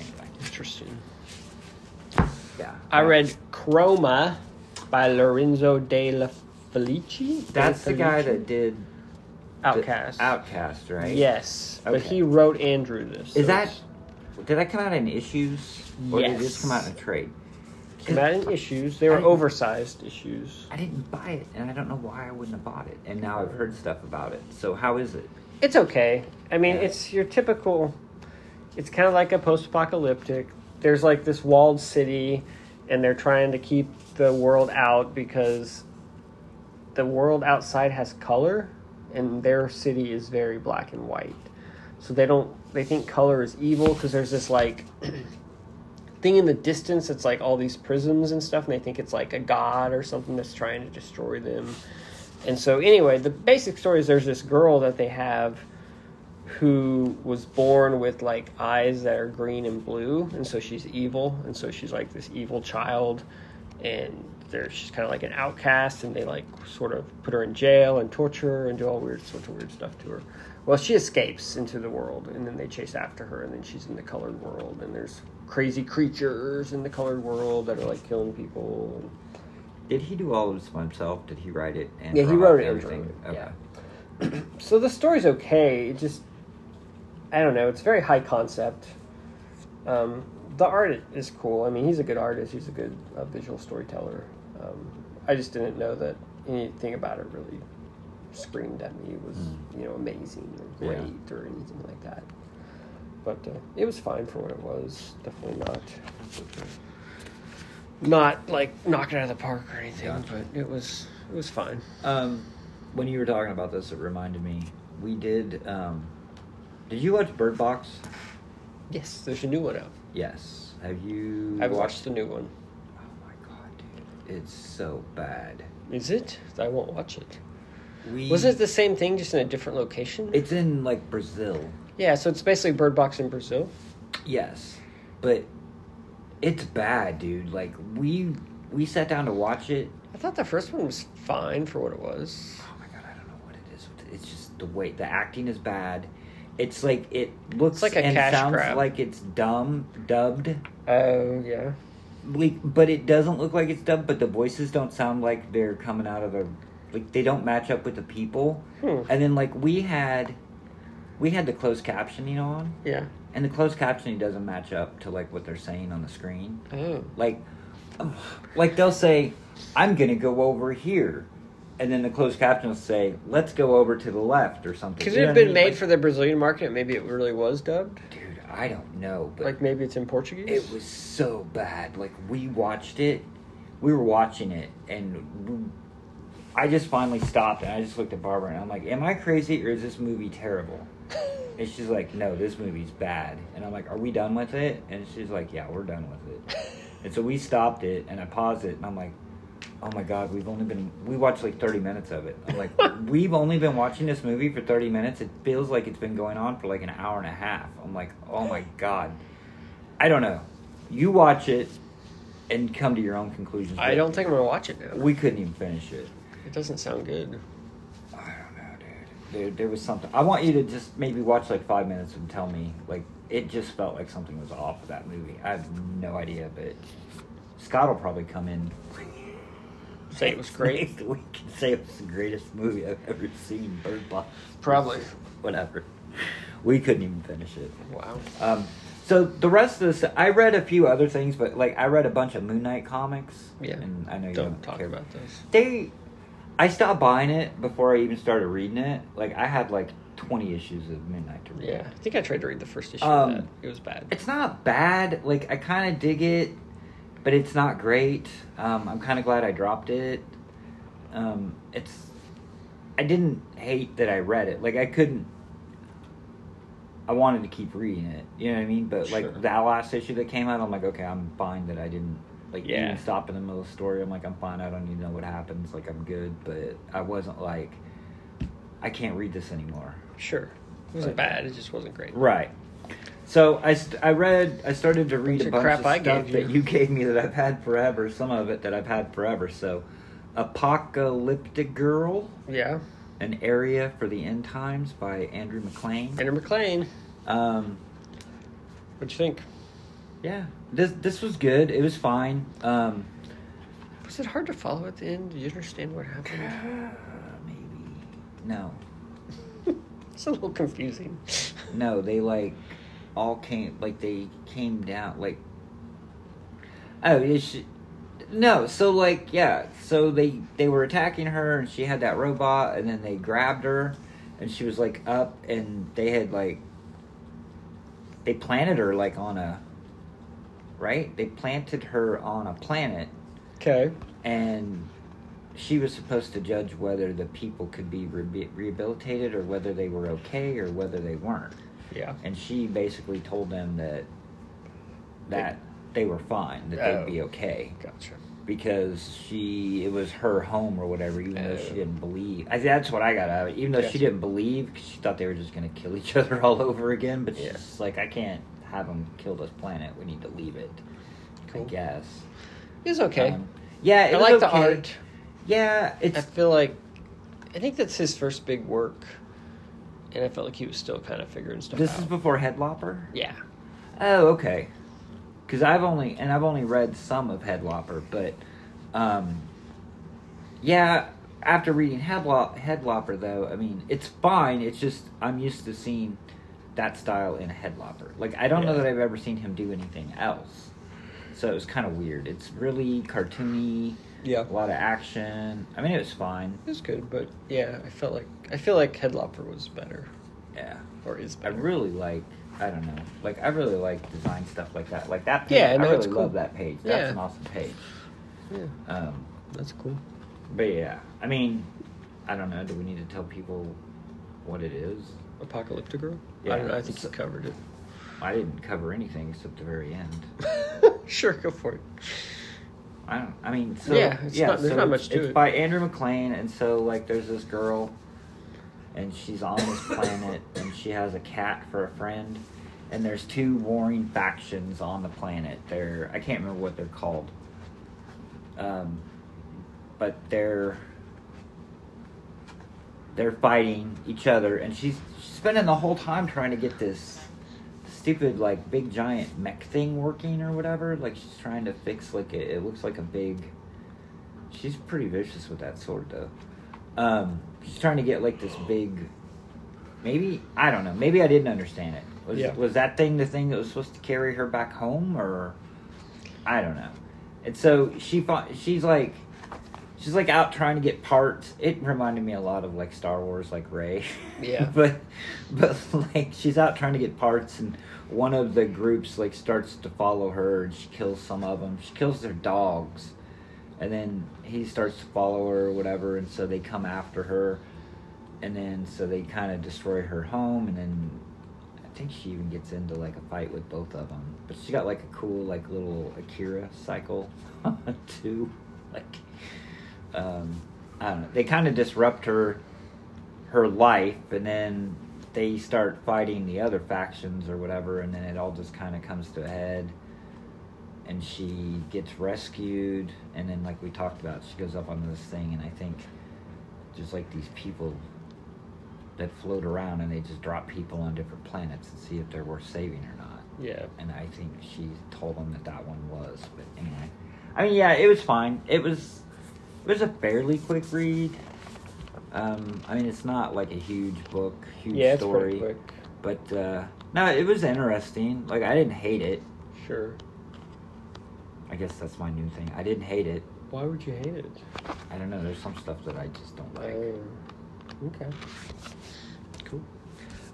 anyway, Interesting. Yeah. I read Kroma by Lorenzo de la Felici. That's the guy that did the Outcast. Outcast, right? Yes, but he wrote Andrew this. Is that? Did that come out in issues, or did it just Yes. come out in a trade? came out in issues? They were oversized issues. I didn't buy it, and I don't know why I wouldn't have bought it. And now I've heard stuff about it. So how is it? It's okay. I mean, Yeah. it's your typical. It's kind of like a post-apocalyptic. There's like this walled city, and they're trying to keep the world out because the world outside has color, and their city is very black and white. So they don't. They think color is evil because there's this like thing in the distance. It's like all these prisms and stuff, and they think it's like a god or something that's trying to destroy them. And so, anyway, the basic story is there's this girl that they have who was born with like eyes that are green and blue, and so she's evil, and so she's like this evil child, and there she's kind of like an outcast, and they like sort of put her in jail and torture her and do all weird sorts of weird stuff to her. Well, she escapes into the world, and then they chase after her, and then she's in the colored world, and there's crazy creatures in the colored world that are like killing people. Did he do all of this by himself? Did he write it? And Yeah, he wrote it everything. it, Okay. yeah. so the story's okay. It just, I don't know. It's very high concept. Um, the art is cool. I mean, he's a good artist. He's a good uh, visual storyteller. Um, I just didn't know that anything about it really screamed at me It was Mm. you know amazing or Yeah. great or anything like that. But uh, it was fine for what it was. Definitely not not like knocking it out of the park or anything. Gotcha. But it was it was fine. Um, when you were talking about this, it reminded me. We did. Um, did you watch Bird Box? Yes, there's a new one out. Yes. Have you? I've watched the new one. Oh my god, dude! It's so bad. Is it? I won't watch it. We Was it the same thing, just in a different location? It's in like Brazil. yeah, so it's basically Bird Box in Brazil. Yes, but it's bad, dude. Like we we sat down to watch it. I thought the first one was fine for what it was. Oh my god, I don't know what it is. It's just the way the acting is bad. It's like it looks It's like a and cash sounds grab. like it's dumb dubbed. Oh yeah. like but it doesn't look like it's dubbed but the voices don't sound like they're coming out of a like they don't match up with the people Hmm. and then like we had we had the closed captioning on Yeah. and the closed captioning doesn't match up to like what they're saying on the screen Oh. like like they'll say i'm gonna go over here and then the closed caption will say let's go over to the left or something Could it have been made Like, for the Brazilian market? Maybe it really was dubbed. dude i don't know but Like maybe it's in Portuguese. It was so bad. Like we watched it, we were watching it, and I just finally stopped and I just looked at Barbara and I'm like, "Am I crazy or is this movie terrible?" And she's like, "No, this movie's bad." And I'm like, "Are we done with it?" And she's like, "Yeah, we're done with it." And so we stopped it and I paused it and I'm like, "Oh my god, we've only been we watched like 30 minutes of it." I'm like, "We've only been watching this movie for 30 minutes. It feels like it's been going on for like an hour and a half." I'm like, "Oh my god." I don't know. You watch it and come to your own conclusions. I don't think I'm gonna watch it now. We couldn't even finish it. It doesn't sound good. I don't know, dude. There, there was something. I want you to just maybe watch like five minutes and tell me. Like, it just felt like something was off with that movie. I have no idea, but Scott will probably come in. Say it was great. we can say it was the greatest movie I've ever seen. Bird Box. Probably. Whatever. We couldn't even finish it. Wow. Um, so the rest of this, I read a few other things, but like I read a bunch of Moon Knight comics. Yeah. and I know you Don't don't, talk care about those. They, I stopped buying it before I even started reading it. Like I had like twenty issues of Moon Knight to read. Yeah, I think I tried to read the first issue Um. It was bad. It's not bad. Like I kind of dig it, but it's not great. Um, I'm kind of glad I dropped it. Um, it's. I didn't hate that I read it. Like I couldn't. I wanted to keep reading it. You know what I mean? But like Sure. that last issue that came out, I'm like, okay, I'm fine that I didn't like Yeah. even stop in the middle of the story. I'm like, I'm fine. I don't even know what happens. Like I'm good. But I wasn't like, I can't read this anymore. Sure. It wasn't But- bad. It just wasn't great. Right. So I, st- I read I started to read Bunch a of bunch crap of stuff gave that you. you gave me that I've had forever. Some of it that I've had forever. So, Apocalyptic Girl, Yeah. an area for the end times by Andrew MacLean. Andrew MacLean. Um, What'd you think? yeah, this this was good. It was fine. Um, Was it hard to follow at the end? Did you understand what happened? maybe no, It's a little confusing. no. They like all came like they came down like oh it's no so like yeah so they they were attacking her and she had that robot and then they grabbed her and she was like up and they had like they planted her like on a right? They planted her on a planet. Okay. and she was supposed to judge whether the people could be re- rehabilitated or whether they were okay or whether they weren't Yeah. and she basically told them that that they were fine, that Oh. they'd be okay Gotcha. because she it was her home or whatever. Even though she Oh. didn't believe, I, that's what I got out of it. Even though she didn't believe, 'cause she thought they were just going to kill each other all over again. But she's Yeah. just like, I can't have them kill this planet. We need to leave it. Cool. I guess. It was okay. Um, yeah, it I like the art. Yeah, I feel like I think that's his first big work, and I felt like he was still kind of figuring stuff this out. is before Headlopper. yeah. Oh, okay. Because I've only and I've only read some of Headlopper, but um, yeah. After reading Headlop, Headlopper, though, I mean, it's fine. It's just I'm used to seeing that style in a Headlopper. Like I don't know that I've ever seen him do anything else. So it was kind of weird. It's really cartoony. Yeah. A lot of action. I mean, it was fine. It was good, but yeah, I felt like I feel like Headlopper was better Yeah. or is I really like. I don't know. Like I really like design stuff like that. Like that. Page, Yeah, I no, really it's cool. love that page. That's Yeah. an awesome page. Yeah, Um, that's cool. but yeah, I mean, I don't know. Do we need to tell people what it is? Apocalyptic Girl. Yeah. I don't know. I think you covered it. I didn't cover anything except the very end. sure, go for it. I don't. I mean, so Yeah, it's not- there's so not much to it's it. by Andrew MacLean, and so like, there's this girl, and she's on this planet, and she has a cat for a friend, and there's two warring factions on the planet. They're I can't remember what they're called, um, but they're they're fighting each other, and she's, she's spending the whole time trying to get this stupid like big giant mech thing working or whatever. Like she's trying to fix like it, it looks like a big. She's pretty vicious with that sword though. Um, she's trying to get like this big. Maybe I don't know. Maybe I didn't understand it. Was Yeah. was that thing the thing that was supposed to carry her back home or? I don't know. And so she fought, she's like she's like out trying to get parts. It reminded me a lot of like Star Wars, like Rey. Yeah. but but like she's out trying to get parts, and one of the groups like starts to follow her, and she kills some of them. She kills their dogs, and then he starts to follow her or whatever, and so they come after her, and then so they kind of destroy her home, and then. I think she even gets into like a fight with both of them, but she got like a cool like little Akira cycle too, like um, I don't know. They kind of disrupt her her life, and then they start fighting the other factions or whatever, and then it all just kind of comes to a head. And she gets rescued, and then like we talked about, she goes up onto this thing, and I think just like these people that float around, and they just drop people on different planets and see if they're worth saving or not Yeah. and I think she told them that that one was. But anyway, I mean, yeah, it was fine. It was it was a fairly quick read. Um, I mean, it's not like a huge book, huge Yeah, it's story, pretty quick. but uh, no, it was interesting. Like I didn't hate it. Sure. I guess that's my new thing. I didn't hate it. Why would you hate it? I don't know. There's some stuff that I just don't like. Um, okay. Cool.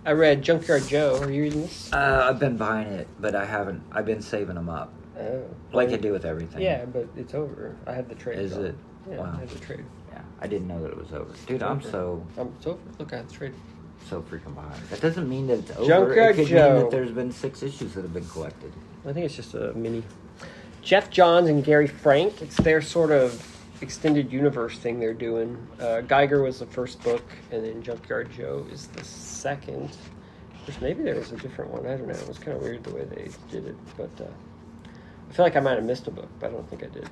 I read Junkyard Joe. Are you reading this? Uh, I've been buying it, but I haven't. I've been saving them up, Oh. like I do with everything. Yeah, but it's over. I have the trade. Is on. it? Yeah, Wow. I have the trade. I didn't know that it was over, dude. It's I'm over. so Um, it's over. Look, I have the trade. so freaking behind. That doesn't mean that it's over. Junkyard it could mean Joe. that there's been six issues that have been collected. I think it's just a mini. Geoff Johns and Gary Frank. It's their sort of extended universe thing they're doing. Uh, Geiger was the first book, and then Junkyard Joe is the second. Which maybe there was a different one. I don't know. It was kind of weird the way they did it, but uh, I feel like I might have missed a book, but I don't think I did.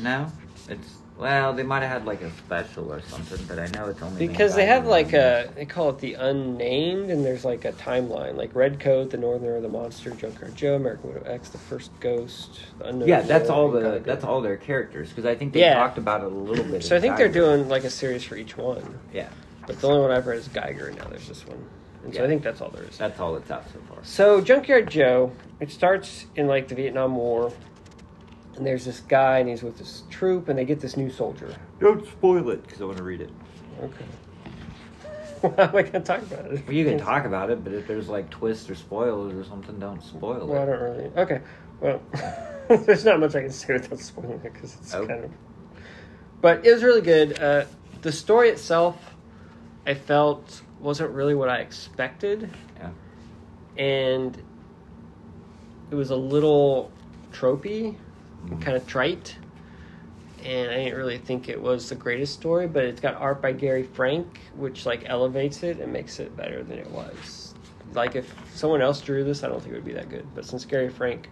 No, it's well, they might have had like a special or something, but I know it's only Because they have like a, they call it the unnamed, and there's like a timeline, like Red Coat, the Northerner, the Monster, Junkyard Joe, American Widow X, the First Ghost, the Unknown. yeah, that's War, all the Geiger. that's all their characters because I think they Yeah. talked about it a little bit. So I think they're doing like a series for each one, yeah, but the only one I've read is Geiger, and now there's this one, and so I think that's all there is. that's all it's out so far. So Junkyard Joe, it starts in like the Vietnam War, and there's this guy, and he's with this troop, and they get this new soldier. Don't spoil it because I want to read it. Okay. How am I going to talk about it? Well, you can talk about it, but if there's like twists or spoilers or something, don't spoil Well, I it. don't really. Okay. Well, there's not much I can say without spoiling it because it's Oh. kind of. But it was really good. Uh, the story itself, I felt wasn't really what I expected, Yeah. and it was a little tropey. Kind of trite. And I didn't really think it was the greatest story, but it's got art by Gary Frank, which like elevates it and makes it better than it was. Like if someone else drew this, I don't think it would be that good. But since Gary Frank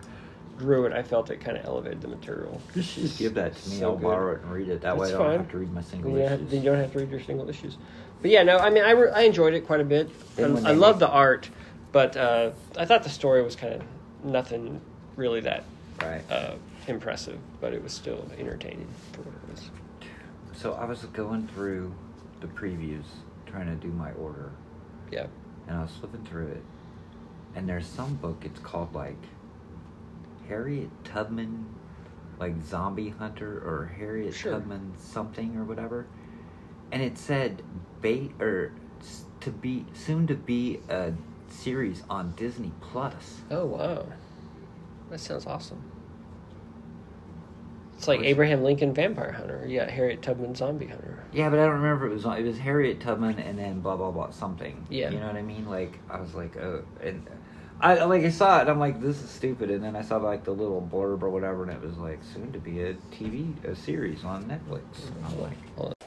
drew it, I felt it kind of elevated the material. Just, just give that to me. So I'll good. borrow it and read it. That way, I don't fine. have to read my single Yeah, issues. then you don't have to read your single issues. But yeah, no, I mean, I, re- I enjoyed it quite a bit. I, I love the art, but uh, I thought the story was kind of nothing really that Right. uh, impressive, but it was still entertaining for what it was. So I was going through the previews, trying to do my order, Yeah. and I was flipping through it, and there's some book. It's called like Harriet Tubman like Zombie Hunter or Harriet Sure. Tubman something or whatever, and it said bait or to be soon to be a series on Disney Plus. Oh wow, that sounds awesome. It's like Abraham Lincoln Vampire Hunter. Yeah, Harriet Tubman Zombie Hunter. Yeah, but I don't remember if it was. It was Harriet Tubman and then blah blah blah something. Yeah. you know what I mean. Like I was like, oh, and I like I saw it. and I'm like, this is stupid. And then I saw like the little blurb or whatever, and it was like soon to be a TV a series on Netflix. Mm-hmm. I'm like.